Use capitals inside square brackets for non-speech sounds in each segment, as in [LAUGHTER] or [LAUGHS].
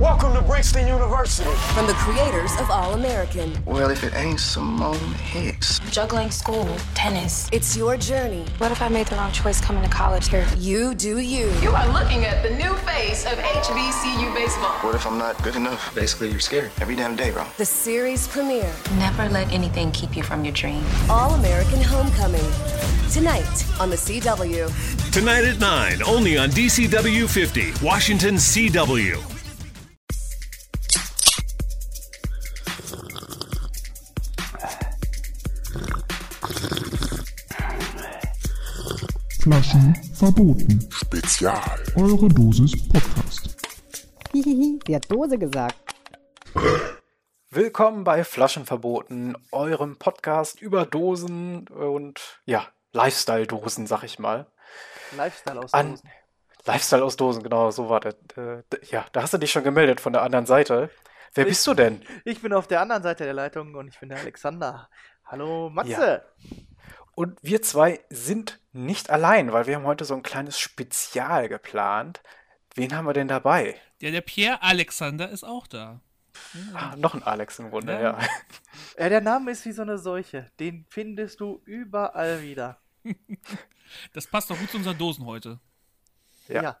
Welcome to Brixton University. From the creators of All American. Well, if it ain't Simone Hicks. Juggling school, tennis. It's your journey. What if I made the wrong choice coming to college here? You do you. You are looking at the new face of HBCU baseball. What if I'm not good enough? Basically, you're scared every damn day, bro. The series premiere. Never let anything keep you from your dream. All American Homecoming. Tonight on the CW. Tonight at 9, only on DCW 50, Washington CW. Flaschen verboten. Spezial. Eure Dosis Podcast. Hihihi, [LAUGHS] sie hat Dose gesagt. Willkommen bei Flaschen verboten, eurem Podcast über Dosen und ja, Lifestyle-Dosen, sag ich mal. Lifestyle aus An Dosen. Lifestyle aus Dosen, genau, so war das. Äh, ja, da hast du dich schon gemeldet von der anderen Seite. Wer Ich- bist du denn? Ich bin auf der anderen Seite der Leitung und ich bin der Alexander. Hallo Matze. Und wir zwei sind nicht allein, weil wir haben heute so ein kleines Spezial geplant. Wen haben wir denn dabei? Ja, der Pierre Alexander ist auch da. Ah, noch ein Alex im Grunde, Ja. ja. Ja, der Name ist wie so eine Seuche. Den findest du überall wieder. Das passt doch gut zu unseren Dosen heute. Ja. Ja.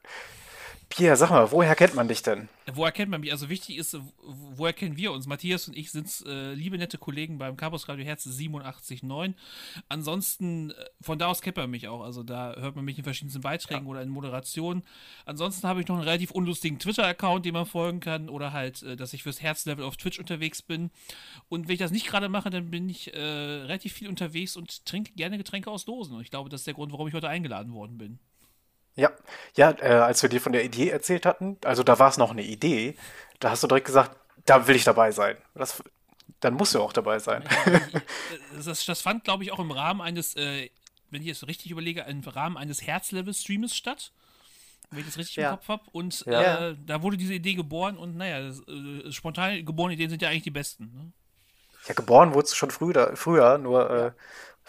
Pierre, sag mal, woher kennt man dich denn? Woher kennt man mich? Also wichtig ist, woher kennen wir uns? Matthias und ich sind äh, liebe, nette Kollegen beim Campus Radio Herz 87.9. Ansonsten, äh, von da aus kennt man mich auch. Also da hört man mich in verschiedensten Beiträgen oder in Moderationen. Ansonsten habe ich noch einen relativ unlustigen Twitter-Account, dem man folgen kann. Oder halt, äh, dass ich fürs Herzlevel auf Twitch unterwegs bin. Und wenn ich das nicht gerade mache, dann bin ich äh, relativ viel unterwegs und trinke gerne Getränke aus Dosen. Und ich glaube, das ist der Grund, warum ich heute eingeladen worden bin. Ja, ja, äh, als wir dir von der Idee erzählt hatten, also da war es noch eine Idee, da hast du direkt gesagt, da will ich dabei sein. Das, dann musst du auch dabei sein. [LAUGHS] das, das fand, glaube ich, auch im Rahmen eines, äh, wenn ich es richtig überlege, im Rahmen eines Herzlevel-Streames statt. Wenn ich das richtig Ja. im Kopf habe. Und Ja. äh, da wurde diese Idee geboren und naja, das, äh, spontan geborene Ideen sind ja eigentlich die besten. Ne? Ja, geboren wurdest du schon früher, früher nur äh,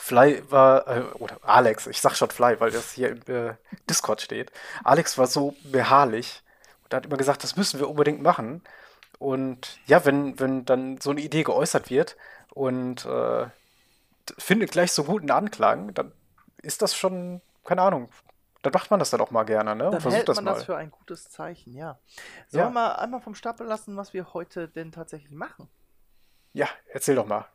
Fly war, äh, oder Alex, ich sag schon Fly, weil das hier im äh, Discord steht. Alex war so beharrlich und hat immer gesagt, das müssen wir unbedingt machen. Und ja, wenn, wenn dann so eine Idee geäußert wird und äh, findet gleich so guten Anklang, dann ist das schon, keine Ahnung, dann macht man das dann auch mal gerne, ne? Und Dann versucht hält das man mal. das für ein gutes Zeichen, ja. Sollen Ja. wir mal einmal vom Stapel lassen, was wir heute denn tatsächlich machen? Ja, erzähl doch mal.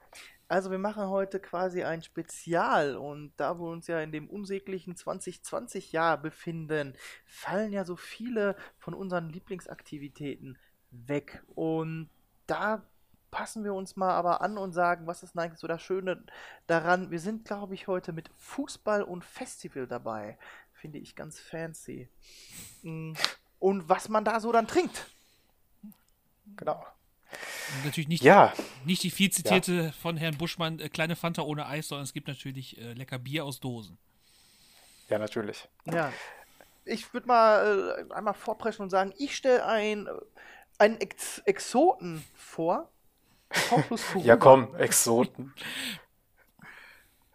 Also wir machen heute quasi ein Spezial und da wir uns ja in dem unsäglichen 2020-Jahr befinden, fallen ja so viele von unseren Lieblingsaktivitäten weg. Und da passen wir uns mal aber an und sagen, was ist eigentlich so das Schöne daran? Wir sind, glaube ich, heute mit Fußball und Festival dabei. Finde ich ganz fancy. Mm, Und was man da so dann trinkt. Genau. Natürlich nicht, Ja, nicht die viel zitierte von Herrn Buschmann, äh, kleine Fanta ohne Eis, sondern es gibt natürlich äh, lecker Bier aus Dosen. ja, natürlich. Ja. Ich würde mal äh, einmal vorpreschen und sagen, ich stelle ein, äh, einen Ex Exoten vor. [LAUGHS] Ja, komm, Exoten. [LAUGHS]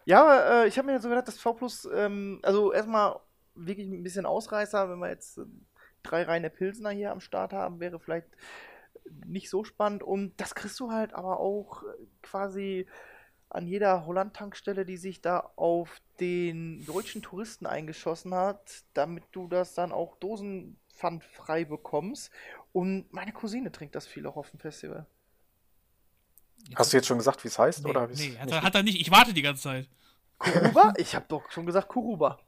Ja, aber äh, ich habe mir so gedacht, dass V plus, ähm, also erstmal wirklich ein bisschen Ausreißer, wenn wir jetzt äh, drei reine Pilsner hier am Start haben, wäre vielleicht nicht so spannend. Und das kriegst du halt aber auch äh, quasi an jeder Holland-Tankstelle, die sich da auf den deutschen Touristen eingeschossen hat, damit du das dann auch dosenpfandfrei bekommst. Und meine Cousine trinkt das viel auch auf dem Festival. Hast du jetzt schon gesagt, wie es heißt? Nee, oder wie's nee hat, er, hat er nicht. Ich warte die ganze Zeit. Kuruba? ich habe doch schon gesagt Kuruba.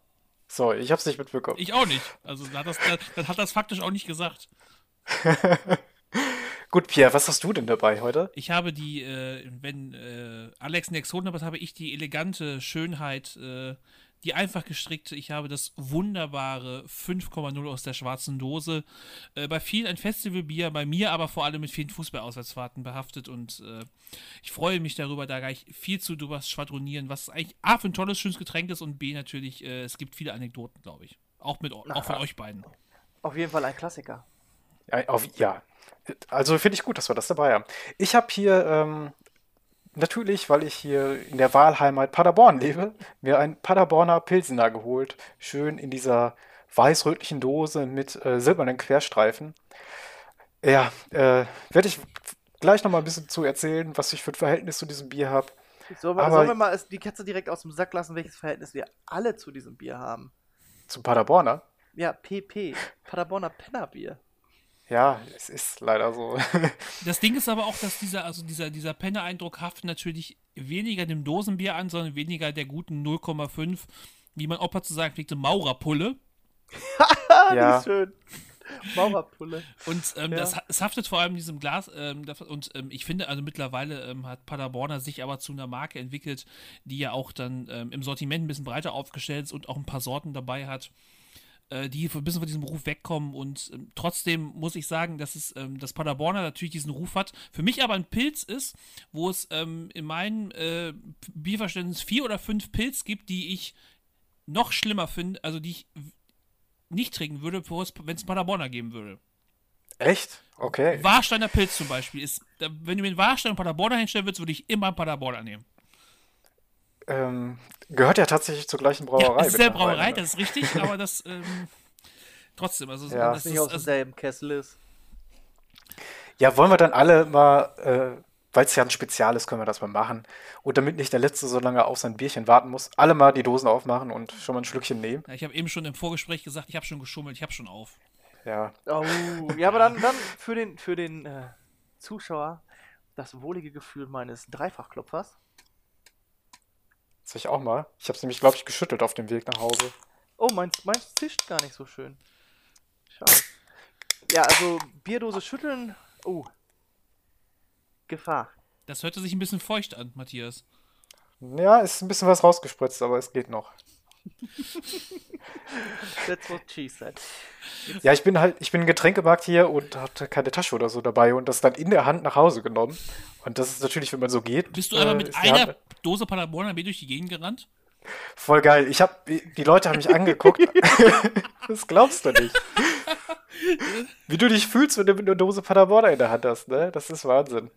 So, ich hab's nicht mitbekommen. Ich auch nicht. Also dann hat das, dann, dann hat das faktisch auch nicht gesagt. [LAUGHS] Gut, Pierre, was hast du denn dabei heute? Ich habe die, äh, wenn äh, Alex einen Exoten hat, habe ich die elegante Schönheit, äh, die einfach gestrickte. Ich habe das wunderbare 5,0 aus der schwarzen Dose. Äh, bei vielen ein Festivalbier, bei mir aber vor allem mit vielen Fußballauswärtsfahrten behaftet und äh, ich freue mich darüber, da gleich viel zu drüber schwadronieren, was eigentlich A für ein tolles, schönes Getränk ist und B natürlich, äh, es gibt viele Anekdoten, glaube ich. Auch, mit, auch von euch beiden. Auf jeden Fall ein Klassiker. Ja, auf, ja. Also finde ich gut, dass wir das dabei haben. Ich habe hier ähm, natürlich, weil ich hier in der Wahlheimat Paderborn lebe, mir ein Paderborner Pilsener geholt. Schön in dieser weiß-rötlichen Dose mit äh, silbernen Querstreifen. Ja, äh, werde ich gleich noch mal ein bisschen zu erzählen, was ich für ein Verhältnis zu diesem Bier habe. Sollen sollen wir mal die Katze direkt aus dem Sack lassen, welches Verhältnis wir alle zu diesem Bier haben? Zum Paderborner. Ja, PP. Paderborner Pennerbier. Ja, es ist leider so. [LAUGHS] Das Ding ist aber auch, dass dieser, also dieser, dieser Penne-Eindruck haftet natürlich weniger dem Dosenbier an, sondern weniger der guten 0,5, wie mein Opa zu sagen pflegte, Maurerpulle. [LAUGHS] Ja. die ist schön. Maurerpulle. Und ähm, Ja. das, es haftet vor allem in diesem Glas. Ähm, und ähm, ich finde, also mittlerweile ähm, hat Paderborner sich aber zu einer Marke entwickelt, die ja auch dann ähm, im Sortiment ein bisschen breiter aufgestellt ist und auch ein paar Sorten dabei hat, äh, die ein bisschen von diesem Ruf wegkommen. Und ähm, trotzdem muss ich sagen, dass es ähm, dass Paderborner natürlich diesen Ruf hat. Für mich aber ein Pilz ist, wo es ähm, in meinem äh, Bierverständnis vier oder fünf Pilz gibt, die ich noch schlimmer finde, also die ich nicht trinken würde, wenn es Paderborner geben würde. Echt? Okay. Warsteiner Pilz zum Beispiel ist, wenn du mir einen Warsteiner und Paderborner hinstellen würdest, würde ich immer einen Paderborner nehmen. Ähm, gehört ja tatsächlich zur gleichen Ja, Brauerei. es ist der Brauerei, ne? das ist richtig, [LAUGHS] aber das ähm, trotzdem, also Ja. das Nicht ist, aus also, demselben Kessel ist. Ja, wollen wir dann alle mal, äh, weil es ja ein Spezial ist, können wir das mal machen. Und damit nicht der Letzte so lange auf sein Bierchen warten muss, alle mal die Dosen aufmachen und schon mal ein Schlückchen nehmen. ja, ich habe eben schon im Vorgespräch gesagt, ich habe schon geschummelt, ich habe schon auf. Ja. Oh, ja, aber dann, dann für den, für den äh, Zuschauer das wohlige Gefühl meines Dreifachklopfers. Soll ich auch mal? Ich habe es nämlich, glaube ich, geschüttelt auf dem Weg nach Hause. Oh, meins, meins zischt gar nicht so schön. Schade. Ja, also Bierdose schütteln. Oh. Gefahr. Das hörte sich ein bisschen feucht an, Matthias. Ja, ist ein bisschen was rausgespritzt, aber es geht noch. [LAUGHS] That's what she said. Ja, ich bin halt, ich bin im Getränkemarkt hier und hatte keine Tasche oder so dabei und das dann in der Hand nach Hause genommen. Und das ist natürlich, wenn man so geht. Bist du einfach äh, mit die einer Hand- Dose Paderborner Bier durch die Gegend gerannt? Voll geil. Ich hab, die Leute haben mich angeguckt. [LAUGHS] das glaubst du nicht. Wie du dich fühlst, wenn du eine Dose Paderborner in der Hand hast, ne? Das ist Wahnsinn.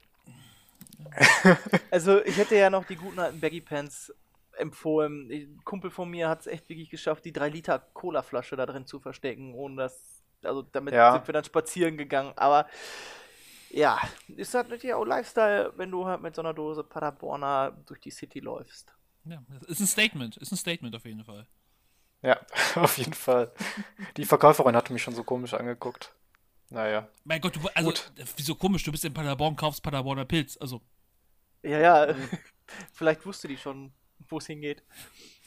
Also, ich hätte ja noch die guten alten Baggy Pants empfohlen. Ein Kumpel von mir hat es echt wirklich geschafft, die 3 Liter Cola-Flasche da drin zu verstecken, ohne dass. Also, damit Ja. sind wir dann spazieren gegangen. Aber ja, ist halt natürlich auch Lifestyle, wenn du halt mit so einer Dose Paderborner durch die City läufst. Ja, ist ein Statement, ist ein Statement auf jeden Fall. Ja, [LAUGHS] auf jeden Fall. Die Verkäuferin hatte mich schon so komisch angeguckt. Naja. Mein Gott, du, also, wieso komisch, du bist in Paderborn, kaufst Paderborner Pilz, also. Ja, ja. [LAUGHS] Vielleicht wusste die schon, wo es hingeht.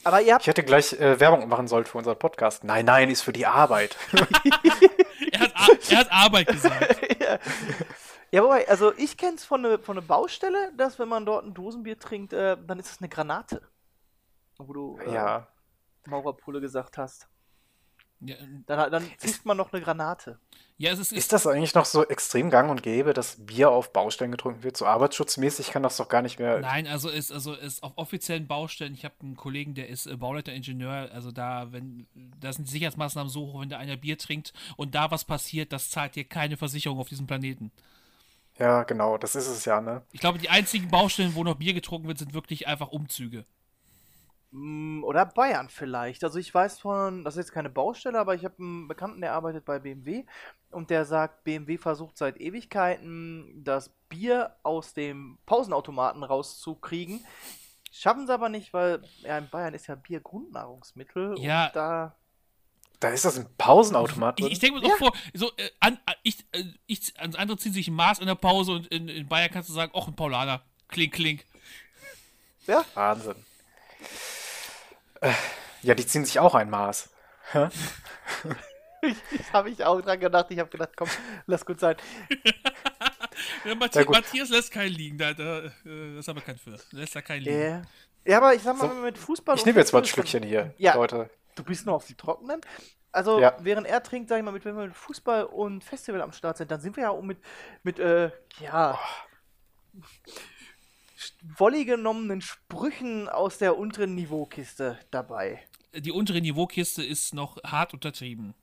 Aber ihr habt. Ich hätte gleich äh, Werbung machen sollen für unseren Podcast. Nein, nein, ist für die Arbeit. [LAUGHS] Er hat, Ar- er hat Arbeit gesagt. [LAUGHS] Ja, wobei, also ich kenne es von einer von ne Baustelle, dass wenn man dort ein Dosenbier trinkt, äh, dann ist es eine Granate. Wo du äh, ja. Maurerpulle gesagt hast. Ja, ähm, Dann, dann zischt man noch eine Granate. ja es ist, Ist das eigentlich noch so extrem gang und gäbe, dass Bier auf Baustellen getrunken wird? So arbeitsschutzmäßig kann das doch gar nicht mehr. Nein, also ist also ist auf offiziellen Baustellen. Ich habe einen Kollegen, der ist äh, Bauleiter Ingenieur. Also da, wenn da sind die Sicherheitsmaßnahmen so hoch, wenn da einer Bier trinkt und da was passiert, das zahlt dir keine Versicherung auf diesem Planeten. Ja, genau, das ist es ja, ne? Ich glaube, die einzigen Baustellen, wo noch Bier getrunken wird, sind wirklich einfach Umzüge. Mm, Oder Bayern vielleicht. Also ich weiß von, das ist jetzt keine Baustelle, aber ich habe einen Bekannten, der arbeitet bei BMW und der sagt, BMW versucht seit Ewigkeiten das Bier aus dem Pausenautomaten rauszukriegen. Schaffen sie aber nicht, weil ja, in Bayern ist ja Bier Grundnahrungsmittel Ja. und da Da ist das ein Pausenautomat Ich, drin. ich denke mir doch vor, so, äh, an, an- ich, äh, ich, ans andere ziehen sich ein Maß in der Pause und in, in Bayern kannst du sagen, ach, ein Paulaner. Klink, klink. Wahnsinn. Äh, ja, die ziehen sich auch ein Maß. [LAUGHS] Das habe ich auch dran gedacht. Ich habe gedacht, komm, lass gut sein. [LAUGHS] Ja, Matthias, Ja, gut. Matthias lässt keinen liegen, da, da, äh, das ist aber kein für. Lässt da keinen liegen. Äh, ja, aber ich sag mal, So, wenn wir mit Fußball. Ich und nehme jetzt mal ein Schlückchen hier, Ja. Leute. Du bist nur auf die Trockenen. Also, Ja. während er trinkt, sag ich mal, mit, wenn wir mit Fußball und Festival am Start sind, dann sind wir ja auch mit, mit äh, ja, wolli genommenen Sprüchen aus der unteren Niveaukiste dabei. Die untere Niveaukiste ist noch hart untertrieben.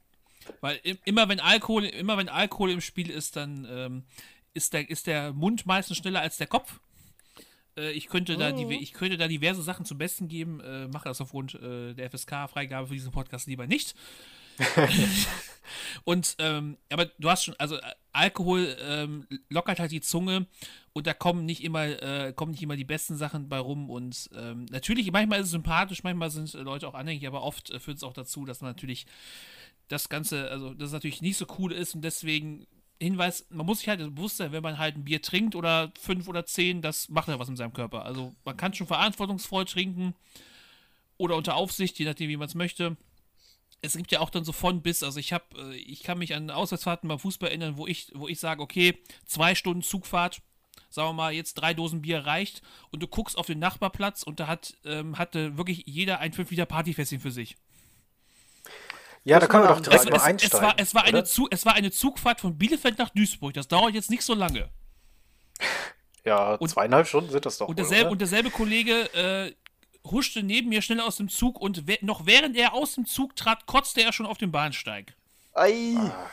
Weil im, immer wenn Alkohol, immer wenn Alkohol im Spiel ist, dann ähm, ist, der, ist der Mund meistens schneller als der Kopf. Äh, ich, könnte da die, ich könnte da diverse Sachen zum Besten geben, äh, mache das aufgrund äh, der FSK-Freigabe für diesen Podcast lieber nicht. [LAUGHS] Und, ähm, aber du hast schon, also äh, Alkohol ähm, lockert halt die Zunge und da kommen nicht immer, äh, kommen nicht immer die besten Sachen bei rum. Und ähm, natürlich, manchmal ist es sympathisch, manchmal sind äh, Leute auch anhängig, aber oft äh, führt es auch dazu, dass man natürlich das Ganze, also dass es natürlich nicht so cool ist und deswegen Hinweis, man muss sich halt bewusst sein, wenn man halt ein Bier trinkt oder fünf oder zehn, das macht ja was mit seinem Körper. Also man kann schon verantwortungsvoll trinken oder unter Aufsicht, je nachdem, wie man es möchte. Es gibt ja auch dann so von bis, also ich habe, äh, ich kann mich an Auswärtsfahrten beim Fußball erinnern, wo ich, wo ich sage, okay, zwei Stunden Zugfahrt, sagen wir mal, jetzt drei Dosen Bier reicht und du guckst auf den Nachbarplatz und da hat, ähm, hatte wirklich jeder ein 5 Liter Partyfässchen für sich. Ja, da können wir doch direkt es, mal es, einsteigen. Es war, es, war eine? Zug, es war eine Zugfahrt von Bielefeld nach Duisburg. Das dauert jetzt nicht so lange. Ja, zweieinhalb Stunden sind das doch. Und wohl, derselbe, oder? und derselbe Kollege äh, huschte neben mir schnell aus dem Zug und we noch während er aus dem Zug trat, kotzte er schon auf dem Bahnsteig. Ei. Ah.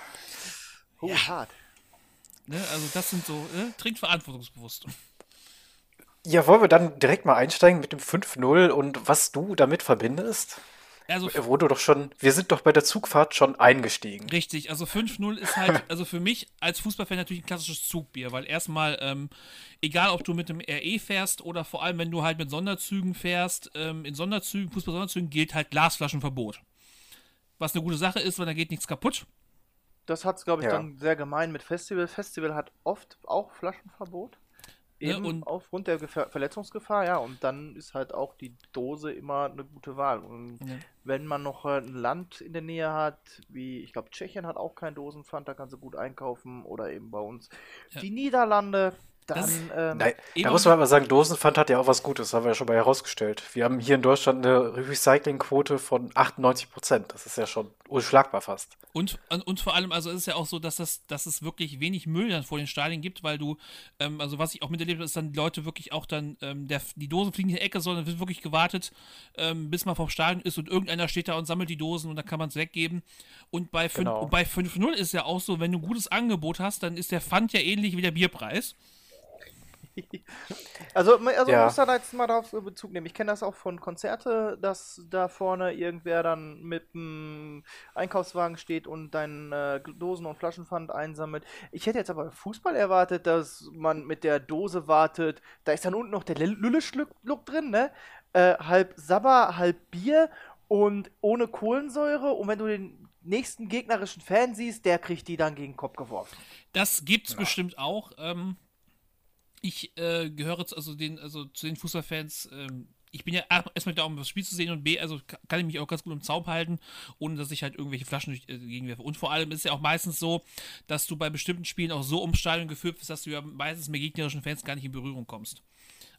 Oh, hart. Ne? Also das sind so, ne? trinkt verantwortungsbewusst. Ja, wollen wir dann direkt mal einsteigen mit dem 5-0 und was du damit verbindest? Also Wo du doch schon, wir sind doch bei der Zugfahrt schon eingestiegen. Richtig, also 5-0 ist halt, [LAUGHS] also für mich als Fußballfan natürlich ein klassisches Zugbier, weil erstmal, ähm, egal ob du mit dem RE fährst oder vor allem, wenn du halt mit Sonderzügen fährst, ähm, in Sonderzügen, Fußball-Sonderzügen gilt halt Glasflaschenverbot. Was eine gute Sache ist, weil da geht nichts kaputt. Das hat es, glaube ich, Ja. dann sehr gemein mit Festival. Festival hat oft auch Flaschenverbot. Ne, Eben und- aufgrund der Gefahr, Verletzungsgefahr, ja. Und dann ist halt auch die Dose immer eine gute Wahl. Und Ja. wenn man noch äh, ein Land in der Nähe hat, wie ich glaube, Tschechien hat auch kein Dosenpfand, da kannst du gut einkaufen. Oder eben bei uns Ja. die Niederlande. Dann, Das- ähm, Nein, da muss man aber sagen, Dosenpfand hat ja auch was Gutes, haben wir ja schon mal herausgestellt. Wir haben hier in Deutschland eine Recyclingquote von 98 Prozent. Das ist ja schon unschlagbar fast. Und, und, und vor allem, also ist es ja auch so, dass, das, dass es wirklich wenig Müll dann vor den Stadien gibt, weil du, ähm, also was ich auch miterlebt habe, ist dann die Leute wirklich auch dann, ähm, der, die Dosen fliegen in die Ecke, sondern wird wirklich gewartet, ähm, bis man vom Stadion ist und irgendeiner steht da und sammelt die Dosen und dann kann man es weggeben. Und bei, Genau. und bei 5-0 ist ja auch so, wenn du ein gutes Angebot hast, dann ist der Pfand ja ähnlich wie der Bierpreis. Also, also Ja. man muss da jetzt mal darauf Bezug nehmen. Ich kenne das auch von Konzerte, dass da vorne irgendwer dann mit einem Einkaufswagen steht und deinen äh, Dosen- und Flaschenpfand einsammelt. Ich hätte jetzt aber Fußball erwartet, dass man mit der Dose wartet. Da ist dann unten noch der Lülleschluck drin, ne? Äh, halb Sabber, halb Bier und ohne Kohlensäure. Und wenn du den nächsten gegnerischen Fan siehst, der kriegt die dann gegen den Kopf geworfen. Das gibt's bestimmt auch. Ähm, ich äh, gehöre zu, also den, also zu den Fußballfans. Ähm, ich bin ja erstmal da, um das Spiel zu sehen und B, also ka- kann ich mich auch ganz gut im Zaum halten, ohne dass ich halt irgendwelche Flaschen durch, äh, gegenwerfe. Und vor allem ist es ja auch meistens so, dass du bei bestimmten Spielen auch so ums Stadion geführt bist, dass du ja meistens mit gegnerischen Fans gar nicht in Berührung kommst.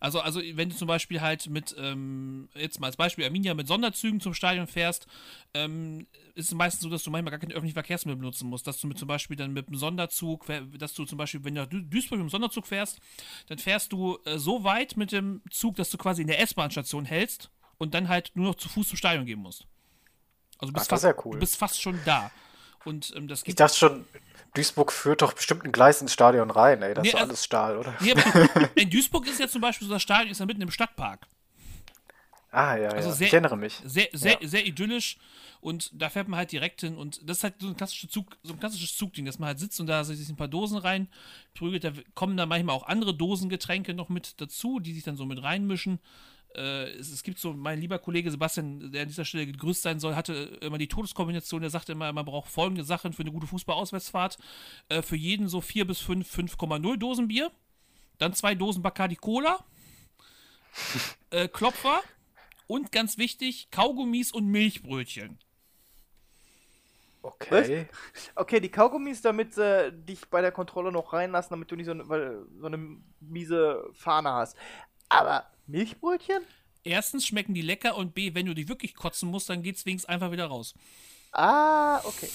Also, also wenn du zum Beispiel halt mit, ähm, jetzt mal als Beispiel Arminia mit Sonderzügen zum Stadion fährst, ähm, ist es meistens so, dass du manchmal gar keine öffentlichen Verkehrsmittel benutzen musst. Dass du mit zum Beispiel dann mit einem Sonderzug, dass du zum Beispiel, wenn du nach Duisburg mit dem Sonderzug fährst, dann fährst du äh, so weit mit dem Zug, dass du quasi in der S-Bahn-Station hältst und dann halt nur noch zu Fuß zum Stadion gehen musst. Also du bist, Ach, das fast, ist ja cool. du bist fast schon da. Und ähm, das Ich gibt dachte schon, Duisburg führt doch bestimmt ein Gleis ins Stadion rein, ey. Das Nee, ist also- alles Stahl, oder? Nee, [LAUGHS] in Duisburg ist ja zum Beispiel so das Stadion ist ja mitten im Stadtpark. Ah, ja, Also ja. sehr, ich erinnere mich. Sehr, sehr, Ja. sehr idyllisch und da fährt man halt direkt hin und das ist halt so ein klassisches, Zug, so ein klassisches Zugding, dass man halt sitzt und da sich ein paar Dosen rein prügelt. Da kommen dann manchmal auch andere Dosengetränke noch mit dazu, die sich dann so mit reinmischen. Äh, es, es gibt so, mein lieber Kollege Sebastian, der an dieser Stelle gegrüßt sein soll, hatte immer die Todeskombination. Der sagte immer, man braucht folgende Sachen für eine gute Fußballauswärtsfahrt. Äh, für jeden so vier bis fünf 5,0 Dosen Bier. Dann zwei Dosen Bacardi Cola. [LAUGHS] äh, Klopfer. Und ganz wichtig, Kaugummis und Milchbrötchen. Okay. Okay, die Kaugummis, damit äh, dich bei der Kontrolle noch reinlassen, damit du nicht so, weil, so eine miese Fahne hast. Aber Milchbrötchen? Erstens schmecken die lecker und B, wenn du die wirklich kotzen musst, dann geht's wenigstens einfach wieder raus. Ah, okay.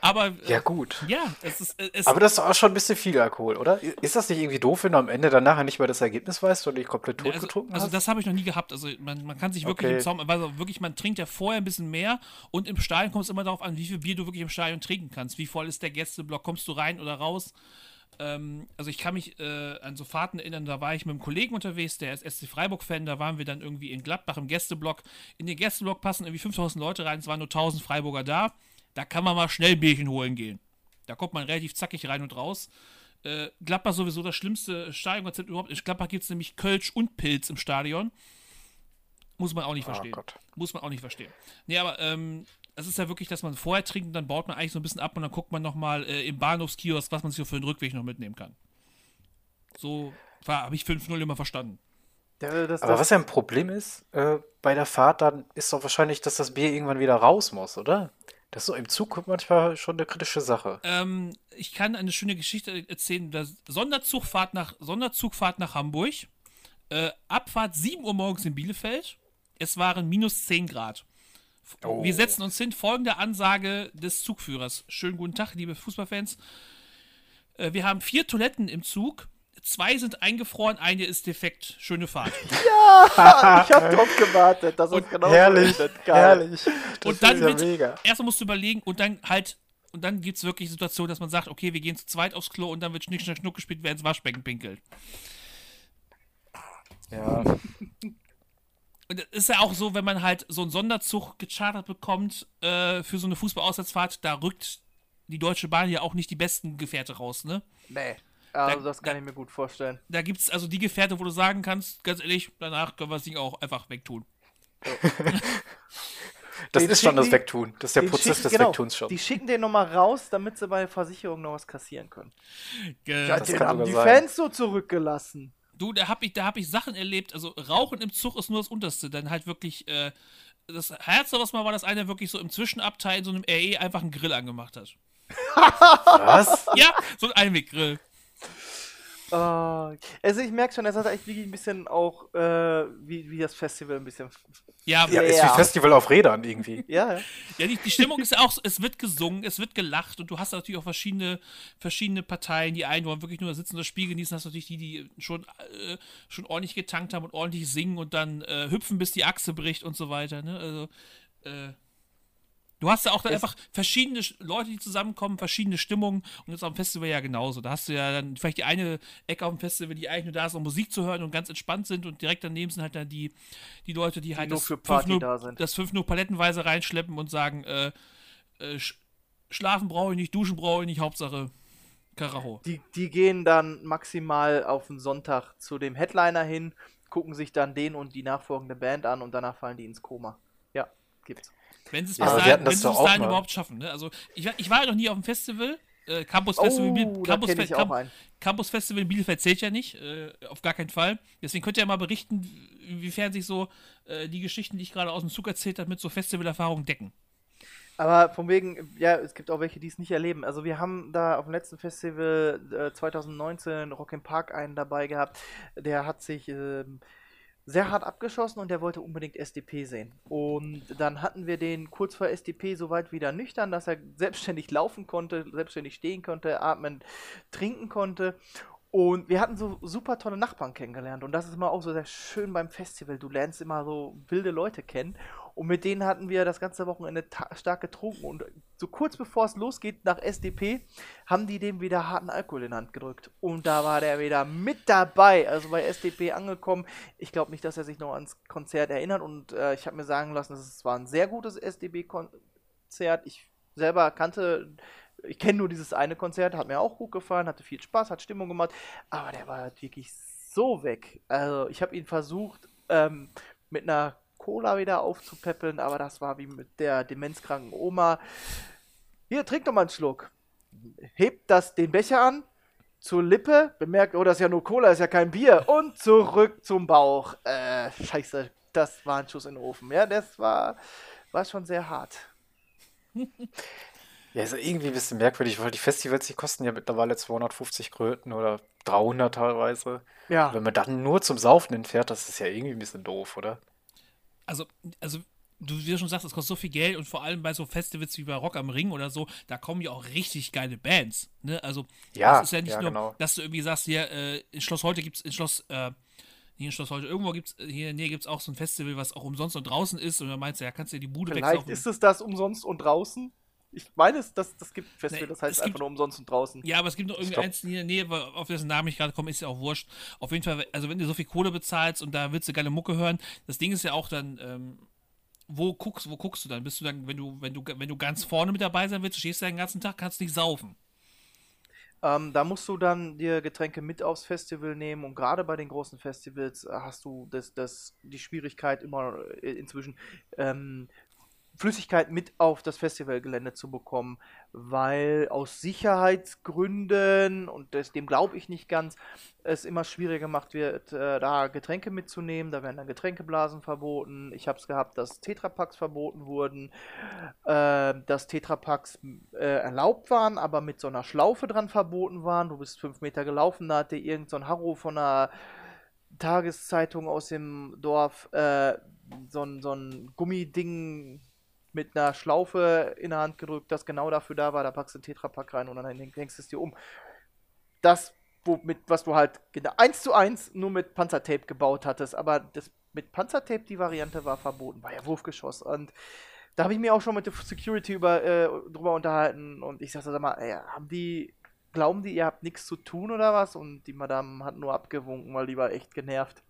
Aber äh, Ja, gut. ja, es ist äh, es, Aber das ist auch schon ein bisschen viel Alkohol, oder? Ist das nicht irgendwie doof, wenn du am Ende dann nachher nicht mehr das Ergebnis weißt und dich komplett also, totgetrunken also hast? das habe ich noch nie gehabt. Also man, man kann sich wirklich Okay. im Zaum, also wirklich, man trinkt ja vorher ein bisschen mehr und im Stadion kommt es immer darauf an, wie viel Bier du wirklich im Stadion trinken kannst. Wie voll ist der Gästeblock, kommst du rein oder raus? Ähm, also ich kann mich äh, an so Fahrten erinnern, da war ich mit einem Kollegen unterwegs, der ist SC Freiburg-Fan, da waren wir dann irgendwie in Gladbach im Gästeblock. In den Gästeblock passen irgendwie 5000 Leute rein, es waren nur 1000 Freiburger da. Da kann man mal schnell Bierchen holen gehen. Da kommt man relativ zackig rein und raus. Äh, Gladbach sowieso das schlimmste Stadionkonzept überhaupt. In Gladbach gibt es nämlich Kölsch und Pilz im Stadion. Muss man auch nicht Oh verstehen. Gott. Muss man auch nicht verstehen. Nee, aber ähm, es ist ja wirklich, dass man vorher trinkt und dann baut man eigentlich so ein bisschen ab und dann guckt man nochmal äh, im Bahnhofskiosk, was man sich für den Rückweg noch mitnehmen kann. So habe ich 5-0 immer verstanden. Ja, das, Aber das, was ja ein Problem ist, äh, bei der Fahrt dann, ist doch wahrscheinlich, dass das Bier irgendwann wieder raus muss, oder? Das ist so im Zug manchmal schon eine kritische Sache. Ähm, ich kann eine schöne Geschichte erzählen. Das Sonderzugfahrt nach, Sonderzugfahrt nach Hamburg. Äh, Abfahrt 7 Uhr morgens in Bielefeld. Es waren minus 10 Grad. Oh. Wir setzen uns hin. Folgende Ansage des Zugführers. Schönen guten Tag, liebe Fußballfans. Äh, wir haben vier Toiletten im Zug. Zwei sind eingefroren, eine ist defekt. Schöne Fahrt. [LAUGHS] ich habe drauf gewartet, dass es genau herrlich, so herrlich. Das und dann ist ja wird, mega. erstmal musst du überlegen und dann halt, und dann gibt es wirklich Situationen, dass man sagt, okay, wir gehen zu zweit aufs Klo und dann wird Schnick, Schnack, Schnuck gespielt, wer ins Waschbecken pinkelt. Ja. Und es ist ja auch so, wenn man halt so einen Sonderzug gechartert bekommt äh, für so eine Fußballauswärtsfahrt, da rückt die Deutsche Bahn ja auch nicht die besten Gefährte raus, ne? Nee. Also, Da- das kann ich mir gut vorstellen. Da gibt es also die Gefährte, wo du sagen kannst, ganz ehrlich, danach können wir das Ding auch einfach wegtun. [LAUGHS] Das Den ist schon das die- Wegtun. Das ist der Prozess schicken- des genau, Wegtuns schon. Die schicken den nochmal raus, damit sie bei der Versicherung noch was kassieren können. Ge- Ja, das den haben die sein. Fans so zurückgelassen. Du, da hab ich, da hab ich Sachen erlebt. Also Rauchen im Zug ist nur das Unterste. Dann halt wirklich, äh, das Härte, was mal war, dass einer wirklich so im Zwischenabteil in so einem RE einfach einen Grill angemacht hat. Was? Ja, so ein Einweggrill. Oh, also ich merke schon, das hat eigentlich wirklich ein bisschen auch, äh, wie, wie das Festival ein bisschen. Ja, Ja, ja, ist wie Ja. Festival auf Rädern irgendwie. Ja, ja. die, die Stimmung ist ja auch, so, es wird gesungen, es wird gelacht und du hast natürlich auch verschiedene, verschiedene Parteien. Die einen wollen wirklich nur sitzen und das Spiel genießen, hast natürlich die, die schon, äh, schon ordentlich getankt haben und ordentlich singen und dann äh, hüpfen, bis die Achse bricht und so weiter. Ne? Also, äh, Du hast ja auch dann einfach verschiedene Sch- Leute, die zusammenkommen, verschiedene Stimmungen und das ist am Festival ja genauso. Da hast du ja dann vielleicht die eine Ecke auf dem Festival, die eigentlich nur da ist, um Musik zu hören und ganz entspannt sind und direkt daneben sind halt dann die, die Leute, die, halt nur das für fünf Party nur, da sind. das fünf nur palettenweise reinschleppen und sagen, äh, äh, sch schlafen brauche ich nicht, duschen brauche ich nicht, Hauptsache Karacho. Die, die gehen dann maximal auf den Sonntag zu dem Headliner hin, gucken sich dann den und die nachfolgende Band an und danach fallen die ins Koma. Ja, gibt's. Wenn sie es Ja, bis wir dahin, wenn dahin überhaupt schaffen. Ne? Also ich, war- ich war ja noch nie auf dem Festival. Äh, Campus Festival, Oh, Biel- da Campus, Fe- Camp- einen. Campus Festival Bielefeld zählt ja nicht, äh, auf gar keinen Fall. Deswegen könnt ihr ja mal berichten, inwiefern sich so äh, die Geschichten, die ich gerade aus dem Zug erzählt habe, mit so Festivalerfahrungen decken. Aber von wegen, ja, es gibt auch welche, die es nicht erleben. Also wir haben da auf dem letzten Festival äh, 2019 Rock im Park einen dabei gehabt, der hat sich ähm, sehr hart abgeschossen und der wollte unbedingt SDP sehen. Und dann hatten wir den kurz vor SDP soweit wieder nüchtern, dass er selbstständig laufen konnte, selbstständig stehen konnte, atmen, trinken konnte. Und wir hatten so super tolle Nachbarn kennengelernt. Und das ist immer auch so sehr schön beim Festival. Du lernst immer so wilde Leute kennen. Und mit denen hatten wir das ganze Wochenende ta- stark getrunken. Und so kurz bevor es losgeht nach SDP, haben die dem wieder harten Alkohol in die Hand gedrückt. Und da war der wieder mit dabei. Also bei SDP angekommen. Ich glaube nicht, dass er sich noch ans Konzert erinnert. Und äh, ich habe mir sagen lassen, es war ein sehr gutes SDP-Konzert. Ich selber kannte ich kenne nur dieses eine Konzert, hat mir auch gut gefallen, hatte viel Spaß, hat Stimmung gemacht, aber der war halt wirklich so weg. Also ich habe ihn versucht, ähm, mit einer Cola wieder aufzupäppeln, aber das war wie mit der demenzkranken Oma. Hier, trink doch mal einen Schluck. Hebt das, den Becher an, zur Lippe, bemerkt, oh, das ist ja nur Cola, ist ja kein Bier, und zurück zum Bauch. Äh, scheiße, das war ein Schuss in den Ofen. Ja, das war, war schon sehr hart. [LAUGHS] Ja, ist irgendwie ein bisschen merkwürdig, weil die Festivals, die kosten ja mittlerweile 250 Kröten oder 300 teilweise. Ja. Wenn man dann nur zum Saufen entfährt, das ist ja irgendwie ein bisschen doof, oder? Also, also du, wie du schon sagst, es kostet so viel Geld und vor allem bei so Festivals wie bei Rock am Ring oder so, da kommen ja auch richtig geile Bands. Ne? Also, Ja, das ist ja nicht ja, nur, genau. dass du irgendwie sagst, hier, äh, in Schloss heute gibt's, in Schloss, äh, hier in Schloss heute, irgendwo gibt's, hier in der Nähe gibt's auch so ein Festival, was auch umsonst und draußen ist und dann meinst du, ja, kannst du dir die Bude Vielleicht wegsaufen. ist es das umsonst und draußen. Ich meine, es, das, das gibt Festival, Nee, das heißt einfach gibt- nur umsonst und draußen. Ja, aber es gibt noch irgendwie eins in der Nähe, auf dessen Namen ich gerade komme, ist ja auch wurscht. Auf jeden Fall, also wenn du so viel Kohle bezahlst und da willst du geile Mucke hören, das Ding ist ja auch dann, ähm, wo guckst, wo guckst du dann? Bist du dann, wenn du, wenn du, wenn du ganz vorne mit dabei sein willst, stehst du den ganzen Tag, kannst nicht saufen. Ähm, da musst du dann dir Getränke mit aufs Festival nehmen und gerade bei den großen Festivals äh, hast du das, das, die Schwierigkeit immer äh, inzwischen ähm, Flüssigkeit mit auf das Festivalgelände zu bekommen, weil aus Sicherheitsgründen, und das, dem glaube ich nicht ganz, es immer schwieriger gemacht wird, äh, da Getränke mitzunehmen. Da werden dann Getränkeblasen verboten. Ich habe es gehabt, dass Tetrapacks verboten wurden, äh, dass Tetrapacks äh, erlaubt waren, aber mit so einer Schlaufe dran verboten waren. Du bist fünf Meter gelaufen, da hatte irgend so ein Harro von einer Tageszeitung aus dem Dorf äh, so ein, so ein Gummiding mit einer Schlaufe in der Hand gedrückt, das genau dafür da war, da packst du einen Tetrapack rein und dann hängst du es dir um. Das, womit, was du halt eins zu eins nur mit Panzertape gebaut hattest, aber das mit Panzertape die Variante war verboten, war ja Wurfgeschoss und da habe ich mir auch schon mit der Security über, äh, drüber unterhalten und ich sagte, sag mal, ey, haben die, glauben die, ihr habt nichts zu tun oder was? Und die Madame hat nur abgewunken, weil die war echt genervt.